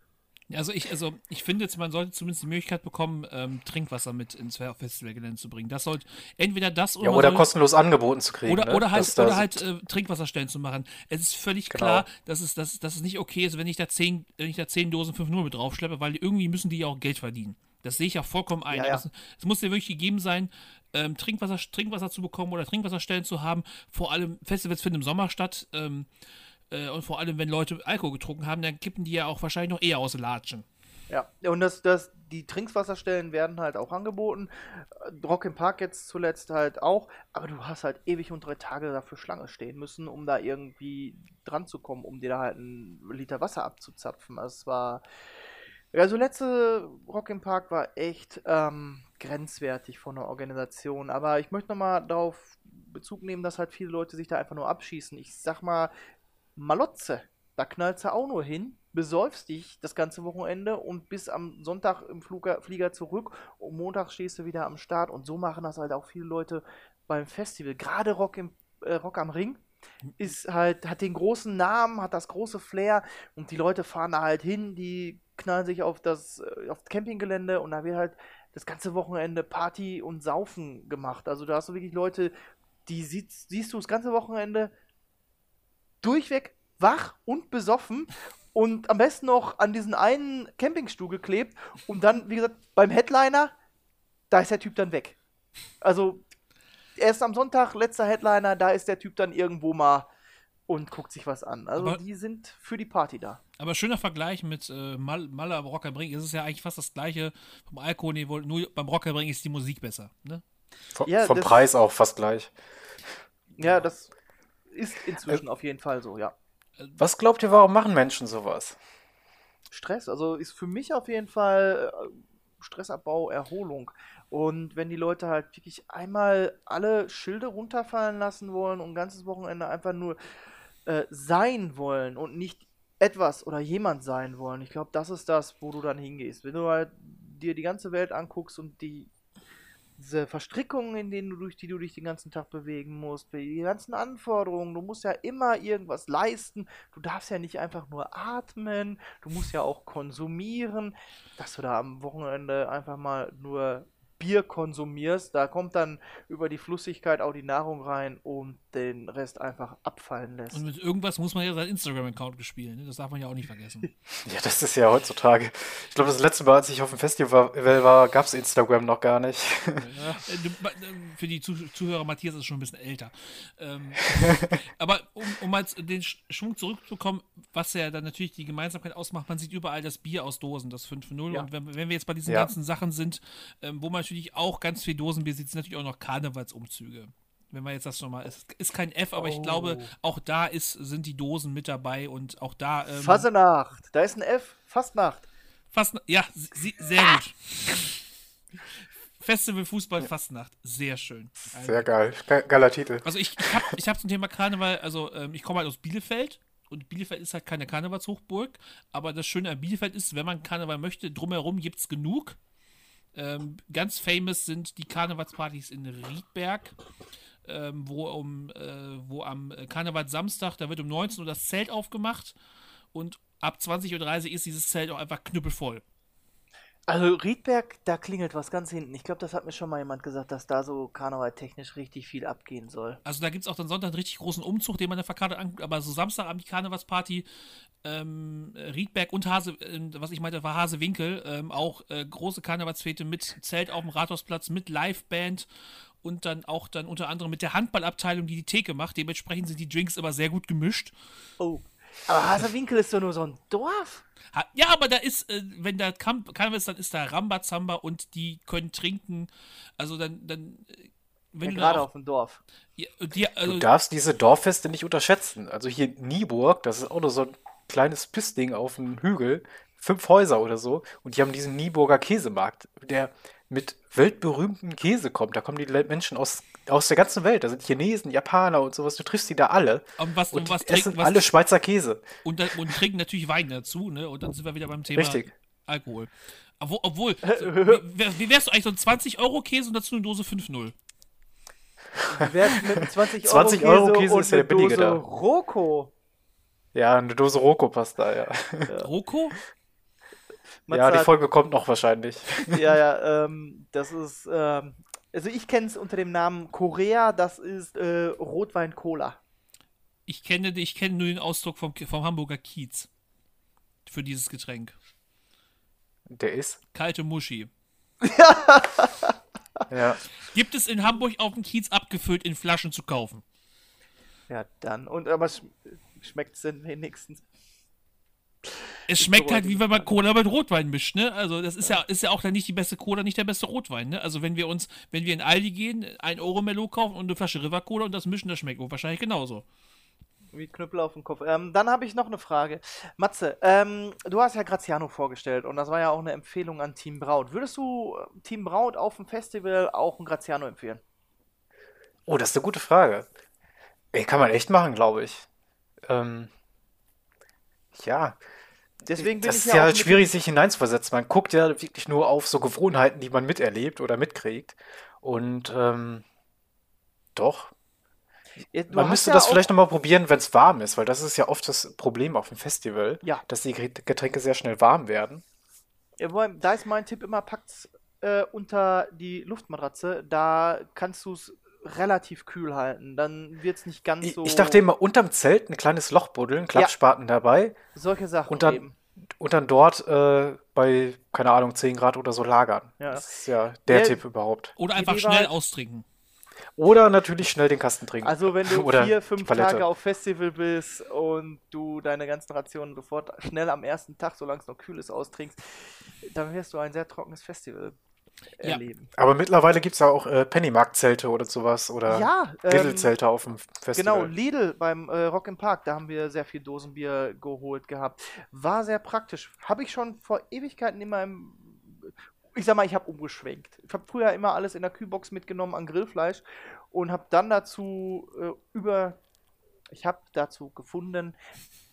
Also ich, also ich finde jetzt, man sollte zumindest die Möglichkeit bekommen, ähm, Trinkwasser mit ins Festivalgelände zu bringen. Das sollte entweder das oder. Ja, oder kostenlos angeboten zu kriegen. Oder, ne? oder halt, oder halt äh, Trinkwasserstellen zu machen. Es ist völlig genau. klar, dass es, dass, dass es nicht okay ist, wenn ich da zehn, wenn ich da zehn Dosen 5 0 mit draufschleppe, weil irgendwie müssen die ja auch Geld verdienen. Das sehe ich auch vollkommen ein. Ja, ja. Es, es muss dir wirklich gegeben sein, ähm, Trinkwasser, Trinkwasser zu bekommen oder Trinkwasserstellen zu haben. Vor allem Festivals finden im Sommer statt. Ähm, äh, und vor allem, wenn Leute Alkohol getrunken haben, dann kippen die ja auch wahrscheinlich noch eher aus Latschen. Ja, und das, das, die Trinkwasserstellen werden halt auch angeboten. Rock im Park jetzt zuletzt halt auch, aber du hast halt ewig und drei Tage dafür Schlange stehen müssen, um da irgendwie dran zu kommen, um dir da halt einen Liter Wasser abzuzapfen. Also war. Also letzte Rock im Park war echt ähm, grenzwertig von der Organisation. Aber ich möchte nochmal darauf Bezug nehmen, dass halt viele Leute sich da einfach nur abschießen. Ich sag mal, Malotze, da knallst du auch nur hin. Besäufst dich das ganze Wochenende und bist am Sonntag im Flugger, Flieger zurück. Und Montag stehst du wieder am Start. Und so machen das halt auch viele Leute beim Festival. Gerade Rock, im, äh, Rock am Ring ist halt, hat den großen Namen, hat das große Flair. Und die Leute fahren da halt hin, die knallen sich auf das, äh, auf das Campinggelände. Und da wird halt das ganze Wochenende Party und Saufen gemacht. Also da hast du wirklich Leute, die siehst, siehst du das ganze Wochenende durchweg wach und besoffen und am besten noch an diesen einen Campingstuhl geklebt und dann, wie gesagt, beim Headliner, da ist der Typ dann weg. Also, erst am Sonntag, letzter Headliner, da ist der Typ dann irgendwo mal und guckt sich was an. Also, aber, die sind für die Party da. Aber schöner Vergleich mit äh, Mal, Maler Rockerbring ist es ja eigentlich fast das gleiche vom Alkoholniveau, nur beim Rockerbring ist die Musik besser. Ne? Ja, vom Preis auch fast gleich. Ja, das ist inzwischen äh, auf jeden Fall so, ja. Was glaubt ihr, warum machen Menschen sowas? Stress, also ist für mich auf jeden Fall äh, Stressabbau, Erholung. Und wenn die Leute halt wirklich einmal alle Schilde runterfallen lassen wollen und ein ganzes Wochenende einfach nur äh, sein wollen und nicht etwas oder jemand sein wollen, ich glaube, das ist das, wo du dann hingehst. Wenn du halt dir die ganze Welt anguckst und die diese Verstrickungen, in denen du durch die du dich den ganzen Tag bewegen musst, die ganzen Anforderungen, du musst ja immer irgendwas leisten, du darfst ja nicht einfach nur atmen, du musst ja auch konsumieren, dass du da am Wochenende einfach mal nur Bier konsumierst, da kommt dann über die Flüssigkeit auch die Nahrung rein und den Rest einfach abfallen lässt. Und mit irgendwas muss man ja sein Instagram-Account gespielt, ne? das darf man ja auch nicht vergessen. [LAUGHS] ja, das ist ja heutzutage. Ich glaube, das letzte Mal, als ich auf dem Festival war, gab es Instagram noch gar nicht. ja, [LAUGHS] äh, für die Zuhörer, Matthias ist schon ein bisschen älter. Ähm, [LAUGHS] aber um, um mal den Schwung zurückzukommen, was ja dann natürlich die Gemeinsamkeit ausmacht, man sieht überall das Bier aus Dosen, das 5.0. Ja. Und wenn, wenn, wir jetzt bei diesen ja. ganzen Sachen sind, ähm, wo man natürlich auch ganz viel Dosenbier sieht, sind natürlich auch noch Karnevalsumzüge wenn man jetzt das nochmal ist. Ist kein F, aber oh. ich glaube, auch da ist, sind die Dosen mit dabei und auch da. Ähm, Fasenacht, da ist ein F, Fastnacht. Fast, ja, sie, sehr gut. Festival Fußball Fastnacht, sehr schön. Sehr geil, geiler Titel. Also ich, ich habe ich hab zum Thema Karneval, also ähm, ich komme halt aus Bielefeld und Bielefeld ist halt keine Karnevalshochburg, aber das Schöne an Bielefeld ist, wenn man Karneval möchte, drumherum gibt es genug. Ähm, ganz famous sind die Karnevalspartys in Riedberg ähm, wo, um, äh, wo am Karnevalssamstag, da wird um 19 Uhr das Zelt aufgemacht und ab 20.30 Uhr ist dieses Zelt auch einfach knüppelvoll. Also Riedberg, da klingelt was ganz hinten. Ich glaube, das hat mir schon mal jemand gesagt, dass da so karnevaltechnisch richtig viel abgehen soll. Also da gibt es auch dann Sonntag einen richtig großen Umzug, den man in der Verkarte anguckt, aber so Samstagabend die Karnevalsparty, ähm, Riedberg und Hase, äh, was ich meinte, war Hasewinkel, ähm, auch äh, große Karnevalsfete mit Zelt auf dem Rathausplatz, mit Liveband und dann auch dann unter anderem mit der Handballabteilung, die die Theke macht. Dementsprechend sind die Drinks aber sehr gut gemischt. Oh. Aber Hasewinkel ist doch nur so ein Dorf. Ha- Ja, aber da ist, äh, wenn da ist, dann ist da Rambazamba und die können trinken. Also dann, dann äh, wenn Ja, du gerade da auf dem Dorf. Ja, die, also, Du darfst diese Dorffeste nicht unterschätzen. Also hier in Nieburg, das ist auch nur so ein kleines Pissding auf dem Hügel, fünf Häuser oder so, und die haben diesen Nieburger Käsemarkt, der mit weltberühmten Käse kommt. Da kommen die Menschen aus, aus der ganzen Welt. Da sind Chinesen, Japaner und sowas. Du triffst die da alle. Und was- und was essen trinken- was- alle Schweizer Käse. und, und trinken natürlich Wein dazu, ne? Und dann sind wir wieder beim Thema Richtig. Alkohol. Obwohl, [LAUGHS] obwohl wie, wie wärst du eigentlich so ein 20-Euro-Käse und dazu eine Dose 5-0? Wie wär's mit einem 20 Euro 20 Euro Käse Käse und ist ja der eine billige Dose da. Roko? Ja, eine Dose Roko passt da, ja. Roko? Ja, die Matze- Folge kommt noch wahrscheinlich. [LAUGHS] Ja, ja, ähm, das ist, ähm, also ich kenne es unter dem Namen Korea, das ist äh, Rotwein-Cola. Ich kenne, ich kenne nur den Ausdruck vom, vom Hamburger Kiez. Für dieses Getränk. Der ist. Kalte Muschi. [LAUGHS] Ja. Gibt es in Hamburg auf dem Kiez abgefüllt in Flaschen zu kaufen? Ja, dann. Und aber sch schmeckt es denn wenigstens? Es [LAUGHS] schmeckt halt, wie wenn man Cola mit Rotwein mischt, ne? Also das ist ja, ist ja auch dann nicht die beste Cola, nicht der beste Rotwein, ne? Also wenn wir uns, wenn wir in Aldi gehen, ein Euro Melo kaufen und eine Flasche River Cola und das mischen, das schmeckt wahrscheinlich genauso. Wie Knüppel auf dem Kopf. Ähm, dann habe ich noch eine Frage. Matze, ähm, du hast ja Graziano vorgestellt und das war ja auch eine Empfehlung an Team Braut. Würdest du äh, Team Braut auf dem Festival auch einen Graziano empfehlen? Oh, das ist eine gute Frage. Ey, kann man echt machen, glaube ich. Ähm, ja. Deswegen bin das ich ist ja ja halt schwierig, sich hineinzuversetzen. Man guckt ja wirklich nur auf so Gewohnheiten, die man miterlebt oder mitkriegt. Und ähm, doch. Ja, Man müsste ja das vielleicht nochmal probieren, wenn es warm ist, weil das ist ja oft das Problem auf dem Festival, Ja. dass die Get- Getränke sehr schnell warm werden. Ja, da ist mein Tipp immer, packt's äh, unter die Luftmatratze. Da kannst du es relativ kühl halten. Dann wird es nicht ganz Ich, so. ich dachte immer, unterm Zelt ein kleines Loch buddeln, Klappspaten dabei Solche Sachen und dann, eben. Und dann dort äh, bei, keine Ahnung, 10 Grad oder so lagern. Ja. Das ist ja der Ja, Tipp überhaupt. Oder einfach Idee schnell war halt- austrinken. Oder natürlich schnell den Kasten trinken. Also wenn du [LAUGHS] Oder vier, fünf. Tage auf Festival bist und du deine ganzen Rationen sofort schnell am ersten Tag, solange es noch kühl ist, austrinkst, dann wirst du ein sehr trockenes Festival Ja. erleben. Aber mittlerweile gibt es ja auch äh, Pennymarkt-Zelte oder sowas oder Ja, ähm, Lidl-Zelte auf dem Festival. Genau, Lidl beim äh, Rock im Park, da haben wir sehr viel Dosenbier geholt gehabt. War sehr praktisch. Habe ich schon vor Ewigkeiten immer im. Ich sag mal, ich habe umgeschwenkt. Ich habe früher immer alles in der Kühlbox mitgenommen an Grillfleisch und habe dann dazu äh, über. Ich habe dazu gefunden,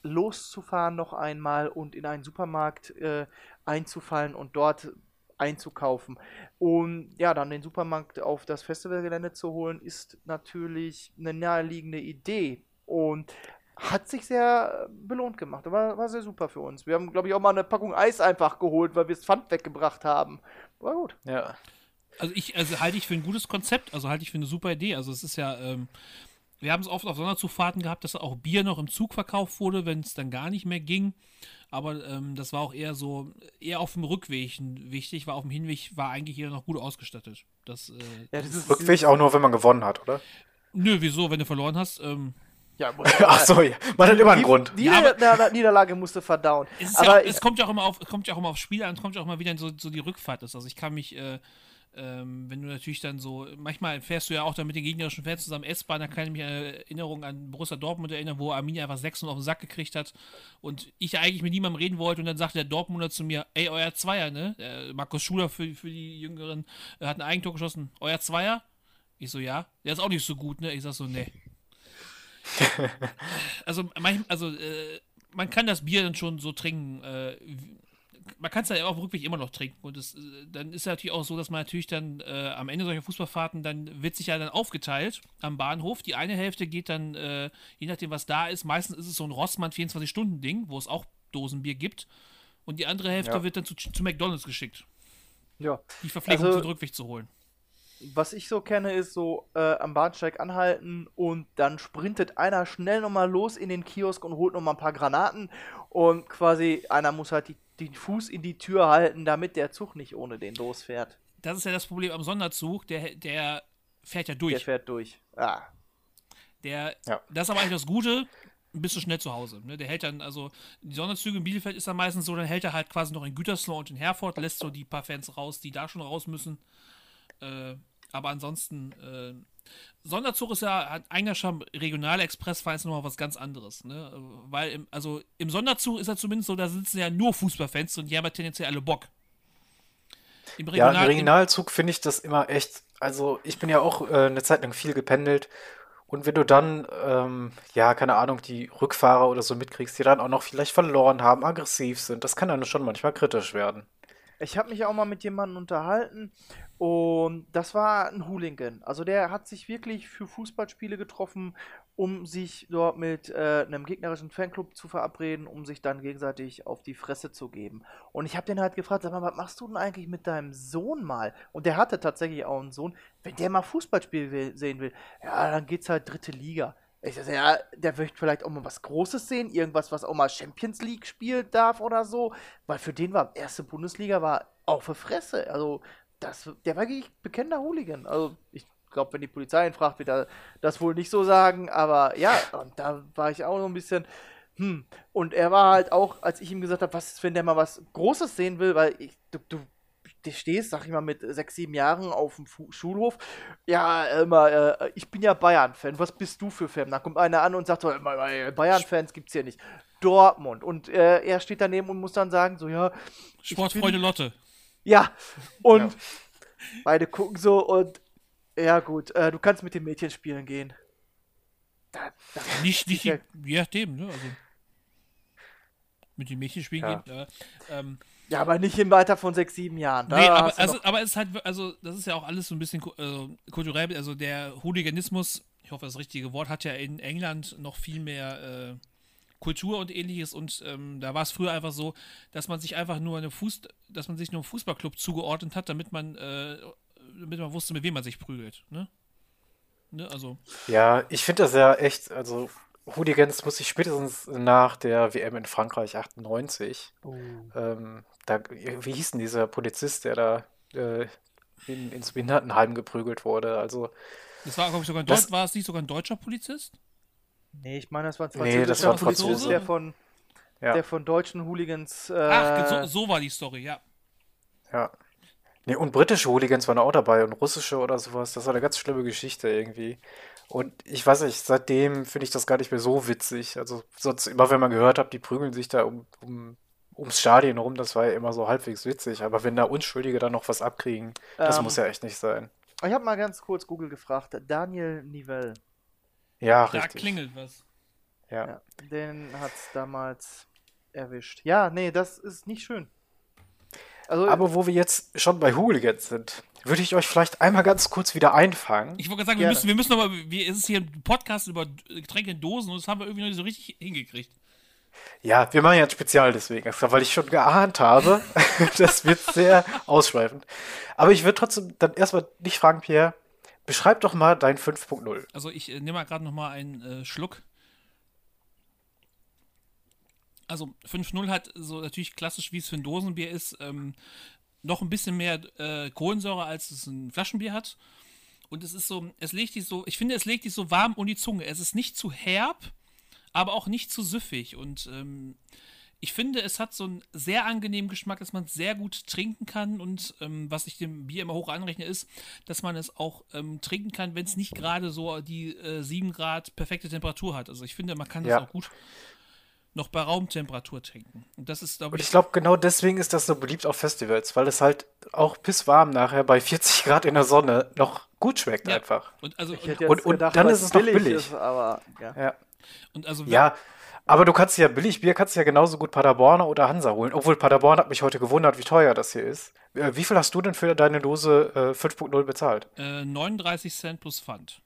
loszufahren noch einmal und in einen Supermarkt äh, einzufallen und dort einzukaufen. Und ja, dann den Supermarkt auf das Festivalgelände zu holen, ist natürlich eine naheliegende Idee. Und hat sich sehr belohnt gemacht. War, war sehr super für uns. Wir haben, glaube ich, auch mal eine Packung Eis einfach geholt, weil wir das Pfand weggebracht haben. War gut. Ja. Also ich, also halte ich für ein gutes Konzept, also halte ich für eine super Idee. Also es ist ja, ähm, wir haben es oft auf Sonderzugfahrten gehabt, dass auch Bier noch im Zug verkauft wurde, wenn es dann gar nicht mehr ging. Aber ähm, das war auch eher so, eher auf dem Rückweg wichtig, weil auf dem Hinweg war eigentlich jeder noch gut ausgestattet. Das, äh, Ja, dieses, Rückweg auch nur, wenn man gewonnen hat, oder? Nö, wieso, wenn du verloren hast? Ähm, Ja, [LAUGHS] Ach so, ja. Man hat immer einen die, Grund. Die Ja, aber- Nieder- Niederlage musste verdauen. es, ist Aber ja, es kommt ja auch immer auf, es kommt ja auch immer aufs Spiel an, es kommt ja auch mal wieder in so, so die Rückfahrt ist. Also ich kann mich, äh, ähm, wenn du natürlich dann so, manchmal fährst du ja auch dann mit den gegnerischen Fans zusammen S-Bahn, da kann ich mich an Erinnerungen an Borussia Dortmund erinnern, wo Arminia einfach 6 auf den Sack gekriegt hat und ich eigentlich mit niemandem reden wollte und dann sagte der Dortmunder zu mir, ey, euer Zweier, ne? Der Markus Schuler für, für die Jüngeren äh, hat ein Eigentor geschossen, euer Zweier? Ich so, ja. Der ist auch nicht so gut, ne? Ich sag so, ne. [LAUGHS] also, manch, also äh, man kann das Bier dann schon so trinken. Äh, wie- man kann es ja auch wirklich immer noch trinken. Und es, äh, dann ist ja natürlich auch so, dass man natürlich dann äh, am Ende solcher Fußballfahrten, dann wird sich ja dann aufgeteilt am Bahnhof. Die eine Hälfte geht dann, äh, je nachdem, was da ist, meistens ist es so ein Rossmann 24-Stunden-Ding, wo es auch Dosenbier gibt. Und die andere Hälfte Ja. wird dann zu, zu McDonalds geschickt. Ja. Die Verpflegung Also- zum Rückweg zu holen. Was ich so kenne, ist so äh, am Bahnsteig anhalten und dann sprintet einer schnell nochmal los in den Kiosk und holt nochmal ein paar Granaten und quasi einer muss halt die, den Fuß in die Tür halten, damit der Zug nicht ohne den losfährt. Das ist ja das Problem am Sonderzug, der, der fährt ja durch. Der fährt durch. Ah. Der, Ja. Das ist aber eigentlich das Gute, bist du schnell zu Hause. Ne? Der hält dann, also die Sonderzüge in Bielefeld ist dann meistens so, dann hält er halt quasi noch in Gütersloh und in Herford, lässt so die paar Fans raus, die da schon raus müssen. Äh, aber ansonsten, äh, Sonderzug ist ja, hat eigentlich schon Regionalexpressfahren ist nochmal was ganz anderes. Ne? Weil, im, also im Sonderzug ist ja zumindest so, da sitzen ja nur Fußballfans und die haben ja tendenziell alle Bock. Im Ja, im Regional- Regionalzug finde ich das immer echt. Also, ich bin ja auch äh, eine Zeit lang viel gependelt. Und wenn du dann, ähm, ja, keine Ahnung, die Rückfahrer oder so mitkriegst, die dann auch noch vielleicht verloren haben, aggressiv sind, das kann dann schon manchmal kritisch werden. Ich habe mich auch mal mit jemandem unterhalten und das war ein Hooligan. Also der hat sich wirklich für Fußballspiele getroffen, um sich dort mit äh, einem gegnerischen Fanclub zu verabreden, um sich dann gegenseitig auf die Fresse zu geben. Und ich habe den halt gefragt, sag mal, was machst du denn eigentlich mit deinem Sohn mal? Und der hatte tatsächlich auch einen Sohn. Wenn der mal Fußballspiel will, sehen will, ja, dann geht's halt dritte Liga. Ich sag, ja, der möchte vielleicht auch mal was Großes sehen, irgendwas, was auch mal Champions League spielen darf oder so. Weil für den war erste Bundesliga war auf der Fresse. Also, das, der war wirklich bekennender Hooligan. Also, ich glaube, wenn die Polizei ihn fragt, wird er das wohl nicht so sagen. Aber ja, und da war ich auch so ein bisschen. Hm. Und er war halt auch, als ich ihm gesagt habe, was ist, wenn der mal was Großes sehen will, weil ich, du, du du stehst, sag ich mal, mit sechs, sieben Jahren auf dem Fu Schulhof. Ja, immer, äh, ich bin ja Bayern-Fan. Was bist du für Fan? Da kommt einer an und sagt so, "Immer, äh, Bayern-Fans gibt's hier nicht. Dortmund. Und äh, er steht daneben und muss dann sagen, so, ja. Sportfreunde Lotte. Ja. Und beide gucken so und ja, gut, äh, du kannst mit den Mädchen spielen gehen. Da, da, Nicht, nicht, ja, die, je nachdem, ne? Also, mit den Mädchen spielen Ja. gehen. Äh, ähm, ja, aber nicht im Alter von sechs, sieben Jahren. Da nee, aber, also, aber es ist halt, also, das ist ja auch alles so ein bisschen also, kulturell, also der Hooliganismus, ich hoffe, das richtige Wort, hat ja in England noch viel mehr äh, Kultur und ähnliches und ähm, da war es früher einfach so, dass man sich einfach nur eine Fuß, dass man sich nur einem Fußballclub zugeordnet hat, damit man, äh, damit man wusste, mit wem man sich prügelt, ne? Ne, also, Ja, ich finde das ja echt, also Hooligans muss ich spätestens nach der WM in Frankreich 98, ähm, da, wie hieß denn dieser Polizist, der da äh, in, ins Behindertenheim geprügelt wurde? Also, das war, glaube ich, sogar ein Das- Deut- war es nicht sogar ein deutscher Polizist? Nee, ich meine, das war ein Nee, das war ein Franzose. Der von, Ja. der von deutschen Hooligans. Äh, Ach, so, so war die Story, ja. ja. Nee, und britische Hooligans waren auch dabei und russische oder sowas. Das war eine ganz schlimme Geschichte irgendwie. Und ich weiß nicht, seitdem finde ich das gar nicht mehr so witzig. Also sonst immer, wenn man gehört hat, die prügeln sich da um, um, ums Stadion rum, das war ja immer so halbwegs witzig. Aber wenn da Unschuldige dann noch was abkriegen, das Ähm, muss ja echt nicht sein. Ich habe mal ganz kurz Google gefragt. Daniel Nivell. Ja, Da richtig. klingelt was. Ja. Ja, den hat's damals erwischt. Ja, nee, das ist nicht schön. Also, Aber wo wir jetzt schon bei Hooligans sind, würde ich euch vielleicht einmal ganz kurz wieder einfangen. Ich wollte gerade sagen, wir müssen, wir müssen aber, wir, es ist hier ein Podcast über Getränke in Dosen und das haben wir irgendwie noch nicht so richtig hingekriegt. Ja, wir machen ja ein Spezial deswegen, extra, weil ich schon geahnt habe, [LAUGHS] das wird sehr ausschweifend. Aber ich würde trotzdem dann erstmal dich fragen, Pierre, beschreib doch mal dein 5.0. Also ich äh, nehme mal gerade noch mal einen äh, Schluck. Also 5.0 hat so natürlich klassisch, wie es für ein Dosenbier ist, ähm, noch ein bisschen mehr äh, Kohlensäure, als es ein Flaschenbier hat. Und es ist so, es legt dich so, ich finde, es legt dich so warm um die Zunge. Es ist nicht zu herb, aber auch nicht zu süffig. Und ähm, ich finde, es hat so einen sehr angenehmen Geschmack, dass man es sehr gut trinken kann. Und ähm, was ich dem Bier immer hoch anrechne, ist, dass man es auch ähm, trinken kann, wenn es nicht gerade so die äh, 7 Grad perfekte Temperatur hat. Also ich finde, man kann es Ja. auch gut noch bei Raumtemperatur trinken. Und das ist, glaube Und ich, ich glaube, genau deswegen ist das so beliebt auf Festivals, weil es halt auch pisswarm nachher bei 40 Grad in der Sonne noch gut schmeckt Ja. einfach. Und also, ich hätte jetzt und- und gedacht, dann was ist es noch billig. Ist, aber ja. Ja. und also Ja, aber du kannst ja billig Bier, kannst ja genauso gut Paderborner oder Hansa holen. Obwohl Paderborn hat mich heute gewundert, wie teuer das hier ist. Äh, Wie viel hast du denn für deine Dose äh, 5.0 bezahlt? äh, 39 Cent plus Pfand.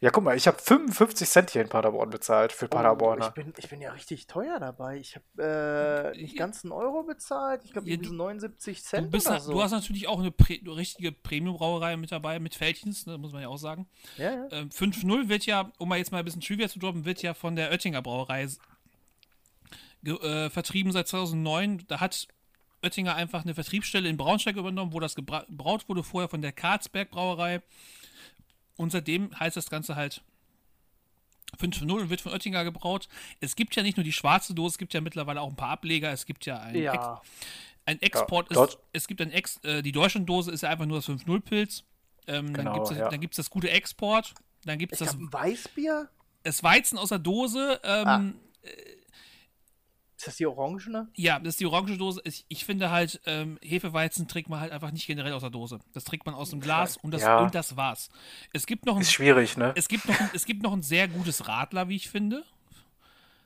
Ja, guck mal, ich habe 55 Cent hier in Paderborn bezahlt für Oh, Paderborner. ich, bin, ich bin ja richtig teuer dabei. Ich habe äh, nicht ganz einen Euro bezahlt. Ich glaube, Ja, so 79 Du, Cent bist, oder so. du hast natürlich auch eine, Prä eine richtige Premium-Brauerei mit dabei, mit Feldchens, ne, muss man ja auch sagen. ja, ja. Ähm, 5.0 wird ja, um mal jetzt mal ein bisschen Trivia zu droppen, wird ja von der Oettinger Brauerei äh, vertrieben seit 2009. Da hat Oettinger einfach eine Vertriebsstelle in Braunschweig übernommen, wo das gebra- gebraut wurde, vorher von der Karlsberg Brauerei. Und seitdem heißt das Ganze halt 5.0 und wird von Oettinger gebraut. Es gibt ja nicht nur die schwarze Dose, es gibt ja mittlerweile auch ein paar Ableger. Es gibt ja ein, Ex ja. ein Export, Ja, ist, es gibt ein Ex, äh, die Deutschlanddose ist ja einfach nur das 5.0 Pilz. Ähm, dann Genau, gibt es ja. dann gibt's das gute Export. Dann gibt es das, Weißbier? das Weizen aus der Dose. Ähm, Ist das die Orangene? Ja, das ist die orange Dose. Ich, ich finde halt, ähm, Hefeweizen trägt man halt einfach nicht generell aus der Dose. Das trägt man aus dem Glas und das, Ja. und das war's. Es gibt noch ein, Ist schwierig, ne? es gibt noch, ein- es gibt noch ein sehr gutes Radler, wie ich finde.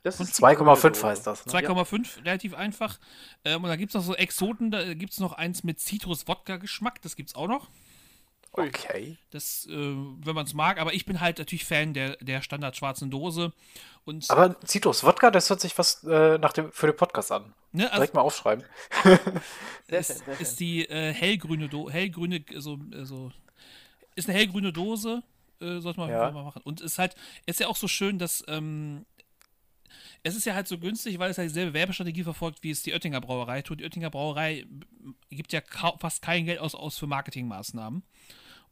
Das ist die 2,5 grüne heißt das. Ne? 2,5, relativ einfach. Ähm, und da gibt es noch so Exoten, da gibt es noch eins mit Zitrus-Wodka-Geschmack, das gibt's auch noch. Okay. Das, äh, wenn man es mag, aber ich bin halt natürlich Fan der, der standard schwarzen Dose. Und Aber Citrus Wodka, das hört sich was äh, nach dem, für den Podcast an. ne, also, Direkt mal aufschreiben. [LAUGHS] Sehr ist, schön, sehr schön. ist die äh, hellgrüne Do hellgrüne so, so ist eine hellgrüne Dose äh, sollte man Ja. mal machen und ist halt ist ja auch so schön dass ähm, es ist ja halt so günstig, weil es ja dieselbe Werbestrategie verfolgt, wie es die Oettinger Brauerei tut. Die Oettinger Brauerei gibt ja fast kein Geld aus, aus für Marketingmaßnahmen.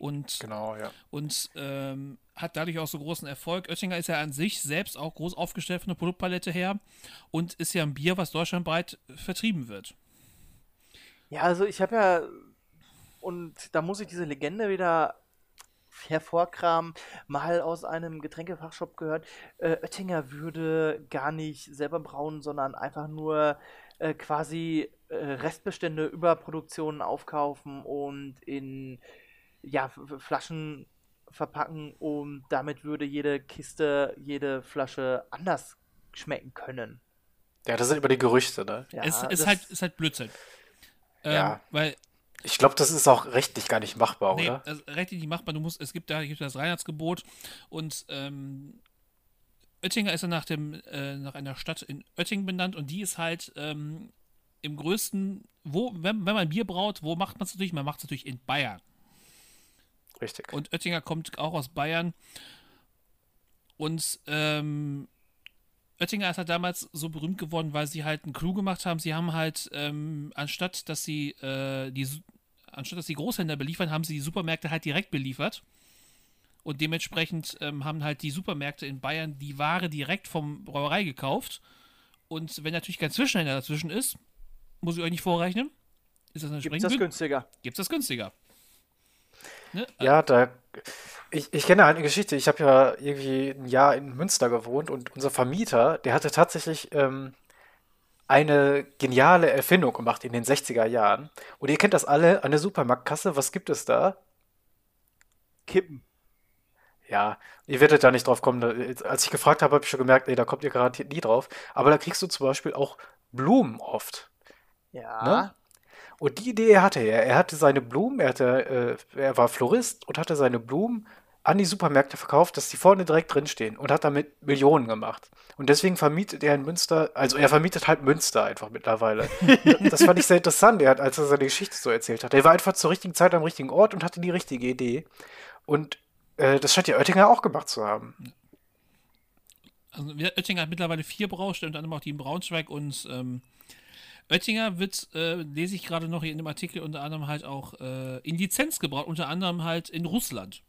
Und, Genau, ja. und ähm, hat dadurch auch so großen Erfolg. Oettinger ist ja an sich selbst auch groß aufgestellt von der Produktpalette her und ist ja ein Bier, was deutschlandweit vertrieben wird. Ja, also ich habe ja, und da muss ich diese Legende wieder hervorkramen, mal aus einem Getränkefachshop gehört, äh, Oettinger würde gar nicht selber brauen, sondern einfach nur äh, quasi äh, Restbestände, Überproduktionen aufkaufen und in ja, Flaschen verpacken und damit würde jede Kiste, jede Flasche anders schmecken können. Ja, das sind immer die Gerüchte, ne? Ja, es ist das- halt, ist halt Blödsinn. Ähm, Ja. Weil, Ich glaube, das ist auch rechtlich gar nicht machbar, nee, oder? also rechtlich nicht machbar. Du musst, es gibt da gibt das Reinheitsgebot und ähm, Oettinger ist ja nach, dem, äh, nach einer Stadt in Oettingen benannt und die ist halt ähm, im größten, wo, wenn, wenn man Bier braut, wo macht man es natürlich? Man macht es natürlich in Bayern. Richtig. Und Oettinger kommt auch aus Bayern. Und ähm, Oettinger ist halt damals so berühmt geworden, weil sie halt einen Clou gemacht haben. Sie haben halt, ähm, anstatt dass sie äh, die anstatt dass die Großhändler beliefern, haben sie die Supermärkte halt direkt beliefert. Und dementsprechend ähm, haben halt die Supermärkte in Bayern die Ware direkt vom Brauerei gekauft. Und wenn natürlich kein Zwischenhändler dazwischen ist, muss ich euch nicht vorrechnen, ist das Gibt's entsprechend das gün- günstiger? gibt's das günstiger. Ne? Ja, da. Ich, ich kenne eine Geschichte. Ich habe ja irgendwie ein Jahr in Münster gewohnt und unser Vermieter, der hatte tatsächlich ähm, eine geniale Erfindung gemacht in den 60er Jahren. Und ihr kennt das alle an der Supermarktkasse. Was gibt es da? Kippen. Ja, ihr werdet da nicht drauf kommen. Als ich gefragt habe, habe ich schon gemerkt, nee, da kommt ihr garantiert nie drauf. Aber da kriegst du zum Beispiel auch Blumen oft. Ja. Ne? Und die Idee hatte er. Er hatte seine Blumen, er, hatte, äh, er war Florist und hatte seine Blumen an die Supermärkte verkauft, dass die vorne direkt drinstehen und hat damit Millionen gemacht. Und deswegen vermietet er in Münster, also er vermietet halt Münster einfach mittlerweile. [LAUGHS] das fand ich sehr interessant, er hat, als er seine Geschichte so erzählt hat. Er war einfach zur richtigen Zeit am richtigen Ort und hatte die richtige Idee. Und äh, das scheint ja Oettinger auch gemacht zu haben. Also Oettinger hat mittlerweile vier Braustellen, unter anderem auch die in Braunschweig und ähm, Oettinger wird, äh, lese ich gerade noch hier in dem Artikel, unter anderem halt auch äh, in Lizenz gebraut, unter anderem halt in Russland.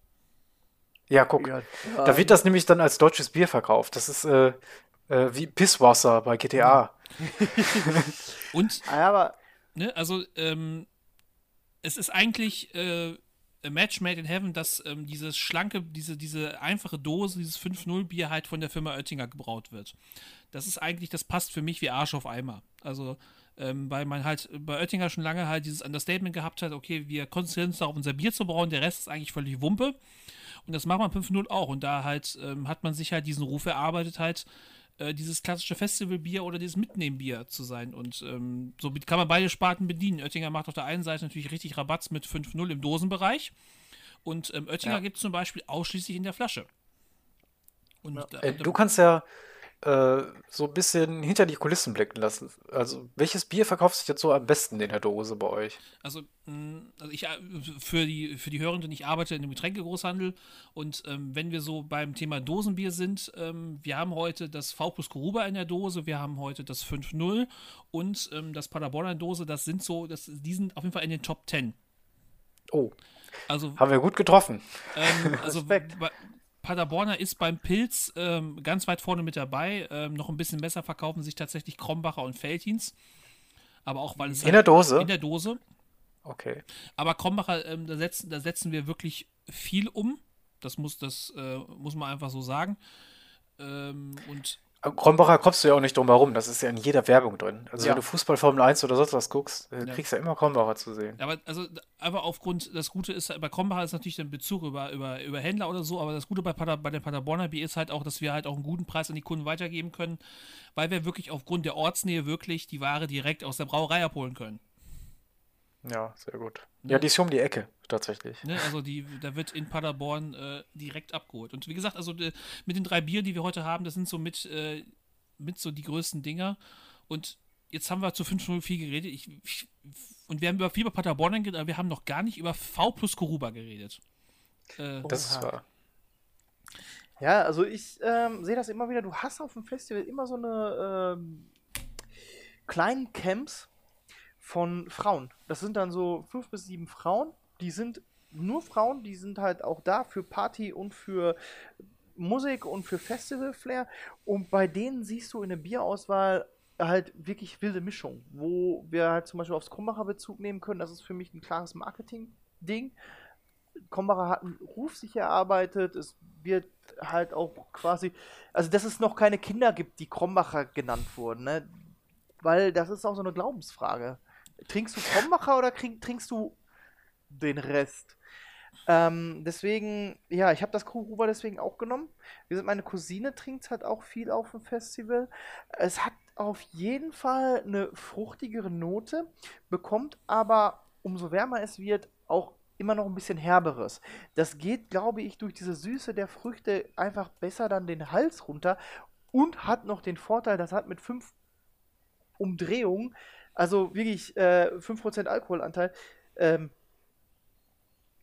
Ja, guck. Ja, Da wird das nämlich dann als deutsches Bier verkauft. Das ist äh, äh, wie Pisswasser bei GTA. [LAUGHS] Und, Ah, ja, aber ne, also, ähm, es ist eigentlich äh, a Match made in heaven, dass ähm, dieses schlanke, diese, diese einfache Dose, dieses 5.0 Bier halt von der Firma Oettinger gebraut wird. Das ist eigentlich, das passt für mich wie Arsch auf Eimer. Also, ähm, weil man halt bei Oettinger schon lange halt dieses Understatement gehabt hat, okay, wir konzentrieren uns darauf, unser Bier zu brauen, der Rest ist eigentlich völlig Wumpe. Und das macht man 5.0 auch. Und da halt ähm, hat man sich halt diesen Ruf erarbeitet, halt äh, dieses klassische Festivalbier oder dieses Mitnehmbier zu sein. Und ähm, so kann man beide Sparten bedienen. Oettinger macht auf der einen Seite natürlich richtig Rabatz mit 5.0 im Dosenbereich. Und ähm, Oettinger Ja. gibt es zum Beispiel ausschließlich in der Flasche. Und Ja. da, du kannst ja äh, so ein bisschen hinter die Kulissen blicken lassen. Also, welches Bier verkauft sich jetzt so am besten in der Dose bei euch? Also, mh, also ich äh, für die für die Hörenden, ich arbeite in einem Getränkegroßhandel und ähm, wenn wir so beim Thema Dosenbier sind, ähm, wir haben heute das V plus Koruba in der Dose, wir haben heute das 5.0 und ähm, das Paderborner Dose, das sind so, das, die sind auf jeden Fall in den Top 10. Oh, Also, haben wir gut getroffen. ähm, also [LAUGHS] Respekt. Paderborner ist beim Pilz ähm, ganz weit vorne mit dabei. Ähm, noch ein bisschen besser verkaufen sich tatsächlich Krombacher und Feltins. Aber auch weil es In der Dose? In der Dose. Okay. Aber Krombacher, ähm, da, setzen, da setzen wir wirklich viel um. Das muss, das, äh, muss man einfach so sagen. Ähm, und Krombacher kommst du ja auch nicht drum herum. Das ist ja in jeder Werbung drin. Also, Ja. wenn du Fußball Formel 1 oder sonst was guckst, äh, Ja. kriegst du ja immer Krombacher zu sehen. aber also aber aufgrund, das Gute ist, bei Krombacher ist natürlich der Bezug über, über, über Händler oder so, aber das Gute bei, Pader, bei der Paderborner Bier ist halt auch, dass wir halt auch einen guten Preis an die Kunden weitergeben können, weil wir wirklich aufgrund der Ortsnähe wirklich die Ware direkt aus der Brauerei abholen können. Ja, sehr gut. Ja, die ist hier um die Ecke, tatsächlich. Ne, also die, da wird in Paderborn äh, direkt abgeholt. Und wie gesagt, also äh, mit den drei Bieren, die wir heute haben, das sind so mit, äh, mit so die größten Dinger. Und jetzt haben wir zu 504 geredet. Ich, ich, und wir haben über viel über Paderborn geredet, aber wir haben noch gar nicht über V plus Koruba geredet. Äh, Das ist wahr. Ja, also ich ähm, sehe das immer wieder. Du hast auf dem Festival immer so eine ähm, kleinen Camps von Frauen. Das sind dann so fünf bis sieben Frauen. Die sind nur Frauen, die sind halt auch da für Party und für Musik und für Festival-Flair. Und bei denen siehst du in der Bierauswahl halt wirklich wilde Mischung, wo wir halt zum Beispiel aufs Krummacher Bezug nehmen können. Das ist für mich ein klares Marketing-Ding. Krombacher hat einen Ruf sich erarbeitet. Es wird halt auch quasi, also dass es noch keine Kinder gibt, die Krombacher genannt wurden, ne? Weil das ist auch so eine Glaubensfrage. Trinkst du Krombacher oder trink, trinkst du den Rest? Ähm, deswegen, ja, ich habe das Kuhhuber deswegen auch genommen. Wie gesagt, meine Cousine trinkt halt auch viel auf dem Festival. Es hat auf jeden Fall eine fruchtigere Note, bekommt aber, umso wärmer es wird, auch immer noch ein bisschen herberes. Das geht, glaube ich, durch diese Süße der Früchte einfach besser dann den Hals runter und hat noch den Vorteil, das hat mit 5 Umdrehungen, also wirklich äh, 5% Alkoholanteil, ähm,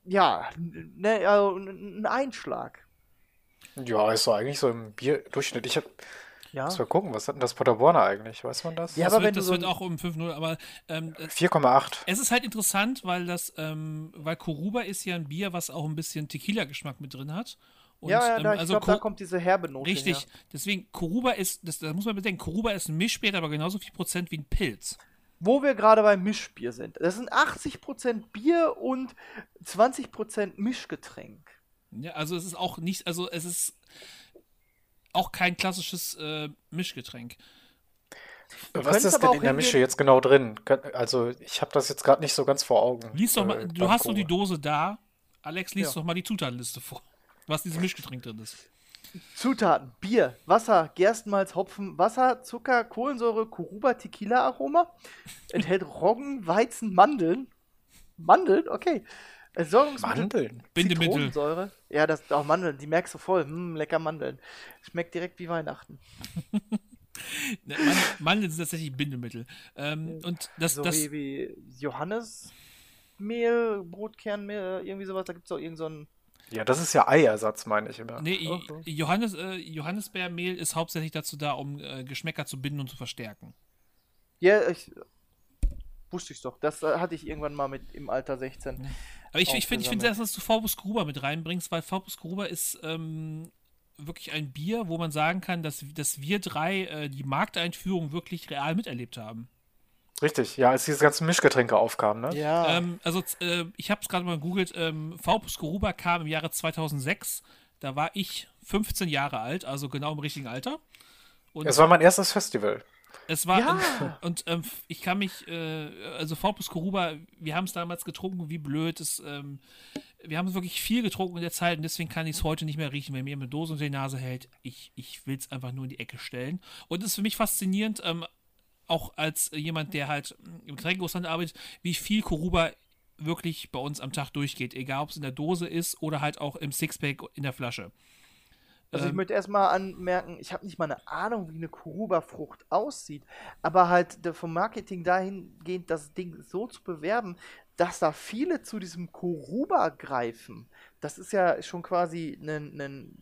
ja, ne, also ein Einschlag. Ja, ist so eigentlich so im Bierdurchschnitt. Ich hab, Ja. muss mal gucken, was hat denn das Paderborner eigentlich? Weiß man das? Ja, das aber wird, wenn du das so wird auch um 5-0, aber ähm, es- 4,8. es ist halt interessant, weil das, ähm, weil Koruba ist ja ein Bier, was auch ein bisschen Tequila-Geschmack mit drin hat. Und, ja, ja, ähm, da, ich also glaube, da Ko- kommt diese herbe Note Richtig. her. Deswegen, Koruba ist, das, da muss man bedenken, Koruba ist ein Mischbier, aber genauso viel Prozent wie ein Pilz. Wo wir gerade beim Mischbier sind. Das sind 80% Bier und 20% Mischgetränk. Ja, also es ist auch nicht, also es ist auch kein klassisches äh, Mischgetränk. Was könntest ist denn in der Mische jetzt genau drin? Also, ich habe das jetzt gerade nicht so ganz vor Augen. Lies doch mal, äh, du hast so die. Dose da. Alex, lies Ja. doch mal die Zutatenliste vor. Was dieses Mischgetränk drin ist. Zutaten: Bier, Wasser, Gerstenmalz, Hopfen, Wasser, Zucker, Kohlensäure, Kuruba, Tequila-Aroma. Enthält Roggen, Weizen, Mandeln. Mandeln? Okay. Entsorgungsmittel. Mandeln? Bindemittel. Ja, das auch Mandeln, die merkst du voll. Hm, lecker Mandeln. Schmeckt direkt wie Weihnachten. [LAUGHS] Ne, Mandeln, sind tatsächlich Bindemittel. Ähm, und das, so das, wie, wie Johannesmehl, Brotkernmehl, irgendwie sowas. Da gibt es auch irgend so ein. Ja, das ist ja Eiersatz, meine ich immer. nee, Okay. Johannes, äh, Johannisbeermehl ist hauptsächlich dazu da, um äh, Geschmäcker zu binden und zu verstärken. Ja, ich. Wusste ich doch. Das äh, hatte ich irgendwann mal mit im Alter 16. Aber ich, ich finde ich find sehr, dass du Forbus Gruber mit reinbringst, weil Forbus Gruber ist ähm, wirklich ein Bier, wo man sagen kann, dass, dass wir drei äh, die Markteinführung wirklich real miterlebt haben. Richtig, ja, als diese ganzen Mischgetränke aufkamen, ne? Ja. Ähm, also äh, ich habe es gerade mal gegoogelt, ähm, Forbus Gruber kam im Jahre 2006, da war ich 15 Jahre alt, also genau im richtigen Alter. Und Es war mein erstes Festival. Es war Ja. und, und ähm, ich kann mich, äh, also Forbus Koruba, wir haben es damals getrunken, wie blöd. Es, ähm, wir haben wirklich viel getrunken in der Zeit und deswegen kann ich es heute nicht mehr riechen, wenn mir eine Dose unter die Nase hält. Ich, ich will es einfach nur in die Ecke stellen. Und es ist für mich faszinierend, ähm, auch als jemand, der halt im Getränkegroßhandel arbeitet, wie viel Koruba wirklich bei uns am Tag durchgeht. Egal, ob es in der Dose ist oder halt auch im Sixpack in der Flasche. Also ich Ähm, möchte erstmal anmerken, ich habe nicht mal eine Ahnung, wie eine Kuruba-Frucht aussieht, aber halt vom Marketing dahingehend, das Ding so zu bewerben, dass da viele zu diesem Kuruba greifen. Das ist ja schon quasi ein, ein,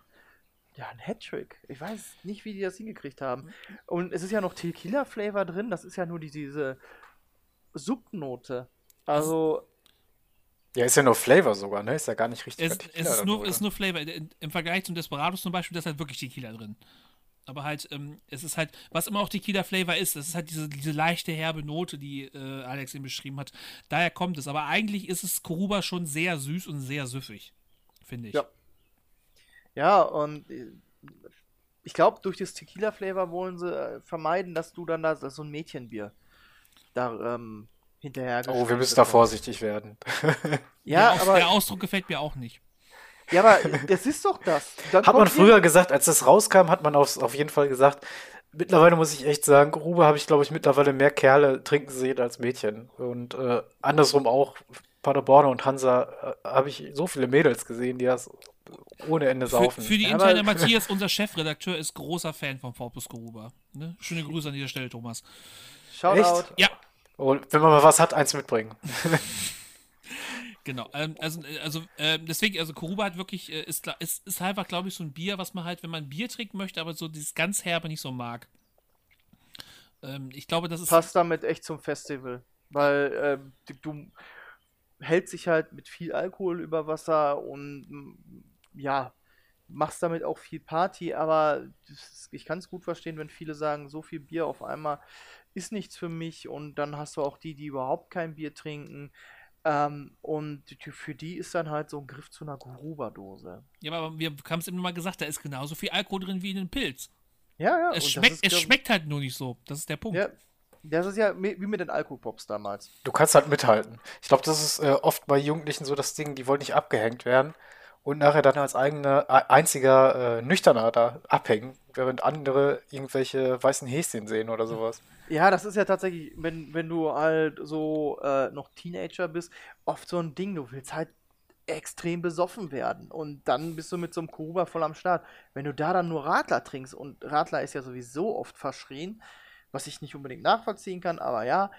ja, ein Hattrick. Ich weiß nicht, wie die das hingekriegt haben. Und es ist ja noch Tequila-Flavor drin, das ist ja nur die, diese Subnote. Also, Ja, ist ja nur Flavor sogar, ne? Ist ja gar nicht richtig. Es, es ist, nur, ist nur Flavor. In- Im Vergleich zum Desperados zum Beispiel, da ist halt wirklich Tequila drin. Aber halt, ähm, es ist halt, was immer auch Tequila-Flavor ist, das ist halt diese, diese leichte, herbe Note, die äh, Alex eben beschrieben hat. Daher kommt es. Aber eigentlich ist es Koruba schon sehr süß und sehr süffig, finde ich. Ja. Ja, und äh, ich glaube, durch das Tequila-Flavor wollen sie äh, vermeiden, dass du dann da so ein Mädchenbier da ähm, hinterher Oh, wir müssen da vorsichtig werden. Ja, der, aber, der Ausdruck gefällt mir auch nicht. ja, aber das ist doch das. Dann Hat man früher gesagt, als das rauskam, hat man auf, auf jeden Fall gesagt. Mittlerweile muss ich echt sagen, Grube habe ich, glaube ich, mittlerweile mehr Kerle trinken sehen als Mädchen. Und äh, andersrum auch, Paderborn und Hansa äh, habe ich so viele Mädels gesehen, die das ohne Ende Für, saufen. für die Ja, interne aber- Matthias, [LAUGHS] unser Chefredakteur, ist großer Fan von Corpus Koruba. Ne? Schöne Grüße an dieser Stelle, Thomas. Shoutout. Echt? Ja, Und wenn man mal was hat, eins mitbringen. [LAUGHS] Genau, ähm, also, äh, also äh, deswegen, also Koruba hat wirklich, äh, ist, ist, ist einfach, glaube ich, so ein Bier, was man halt, wenn man Bier trinken möchte, aber so dieses ganz herbe nicht so mag. Ähm, ich glaube, das ist. Passt damit echt zum Festival. Weil ähm, du, du hältst sich halt mit viel Alkohol über Wasser und ja, machst damit auch viel Party, aber ich kann es gut verstehen, wenn viele sagen, so viel Bier auf einmal ist nichts für mich und dann hast du auch die, die überhaupt kein Bier trinken. Ähm, und die- für die ist dann halt so ein Griff zu einer Gruber-Dose. Ja, aber wir haben es eben mal gesagt, da ist genauso viel Alkohol drin wie in einem Pilz. Ja, ja. es das schmeckt, es schmeckt halt nur nicht so. Das ist der Punkt. Ja, das ist ja wie mit den Alkopops damals. Du kannst halt mithalten. Ich glaube, das ist äh, oft bei Jugendlichen so das Ding, die wollen nicht abgehängt werden und nachher dann als eigener, einziger äh, Nüchterner da abhängen, während andere irgendwelche weißen Häschen sehen oder sowas. Ja, das ist ja tatsächlich, wenn, wenn du halt so äh, noch Teenager bist, oft so ein Ding, du willst halt extrem besoffen werden und dann bist du mit so einem Kuruba voll am Start. Wenn du da dann nur Radler trinkst und Radler ist ja sowieso oft verschrien, was ich nicht unbedingt nachvollziehen kann, aber ja,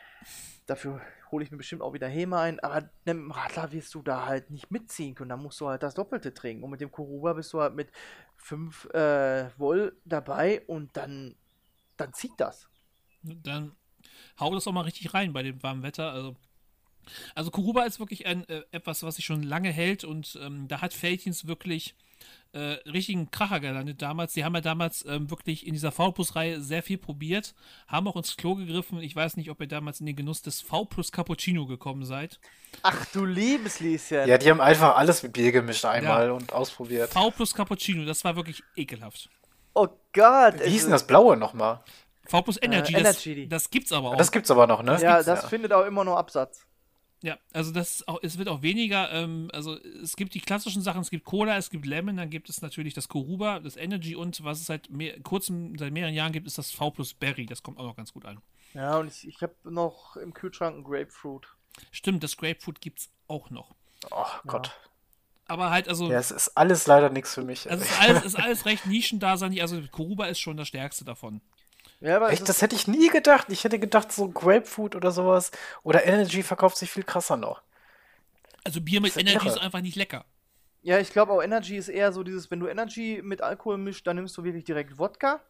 dafür hole ich mir bestimmt auch wieder Häme ein, aber mit dem Radler wirst du da halt nicht mitziehen können, da musst du halt das Doppelte trinken und mit dem Kuruba bist du halt mit 5 äh, Woll dabei und dann, dann zieht das. Dann hau das auch mal richtig rein bei dem warmen Wetter. Also, also Kuruba ist wirklich ein, äh, etwas, was sich schon lange hält und ähm, da hat Feldchens wirklich äh, richtigen Kracher gelandet damals. Die haben ja damals ähm, wirklich in dieser V-Plus-Reihe sehr viel probiert, haben auch ins Klo gegriffen. Ich weiß nicht, ob ihr damals in den Genuss des V-Plus Cappuccino gekommen seid. Ach du liebes Lieschen. Ja, die haben einfach alles mit Bier gemischt einmal und ausprobiert. V-Plus Cappuccino, das war wirklich ekelhaft. Oh Gott. Wie hieß denn das Blaue nochmal? V-Plus Energy, Äh, das, Energy. das gibt's aber auch. Das gibt's aber noch, ne? ja, gibt's, das findet auch immer nur Absatz. Ja, also das auch, es wird auch weniger, ähm, also es gibt die klassischen Sachen, es gibt Cola, es gibt Lemon, dann gibt es natürlich das Koruba, das Energy und was es seit mehr, kurzem, seit mehreren Jahren gibt, ist das V plus Berry, das kommt auch noch ganz gut an. Ja, und ich, ich habe noch im Kühlschrank einen Grapefruit. Stimmt, das Grapefruit gibt's auch noch. Oh Gott. Aber halt, also, Ja, es ist alles leider nichts für mich. also es ist alles, ist [LAUGHS] alles recht Nischendasein, also Koruba ist schon das stärkste davon. Ja, aber Echt, das hätte ich nie gedacht. Ich hätte gedacht, so Grapefruit oder sowas. Oder Energy verkauft sich viel krasser noch. Also Bier mit ist Energy irre. ist einfach nicht lecker. ja, ich glaube auch Energy ist eher so dieses, wenn du Energy mit Alkohol mischt, dann nimmst du wirklich direkt Wodka.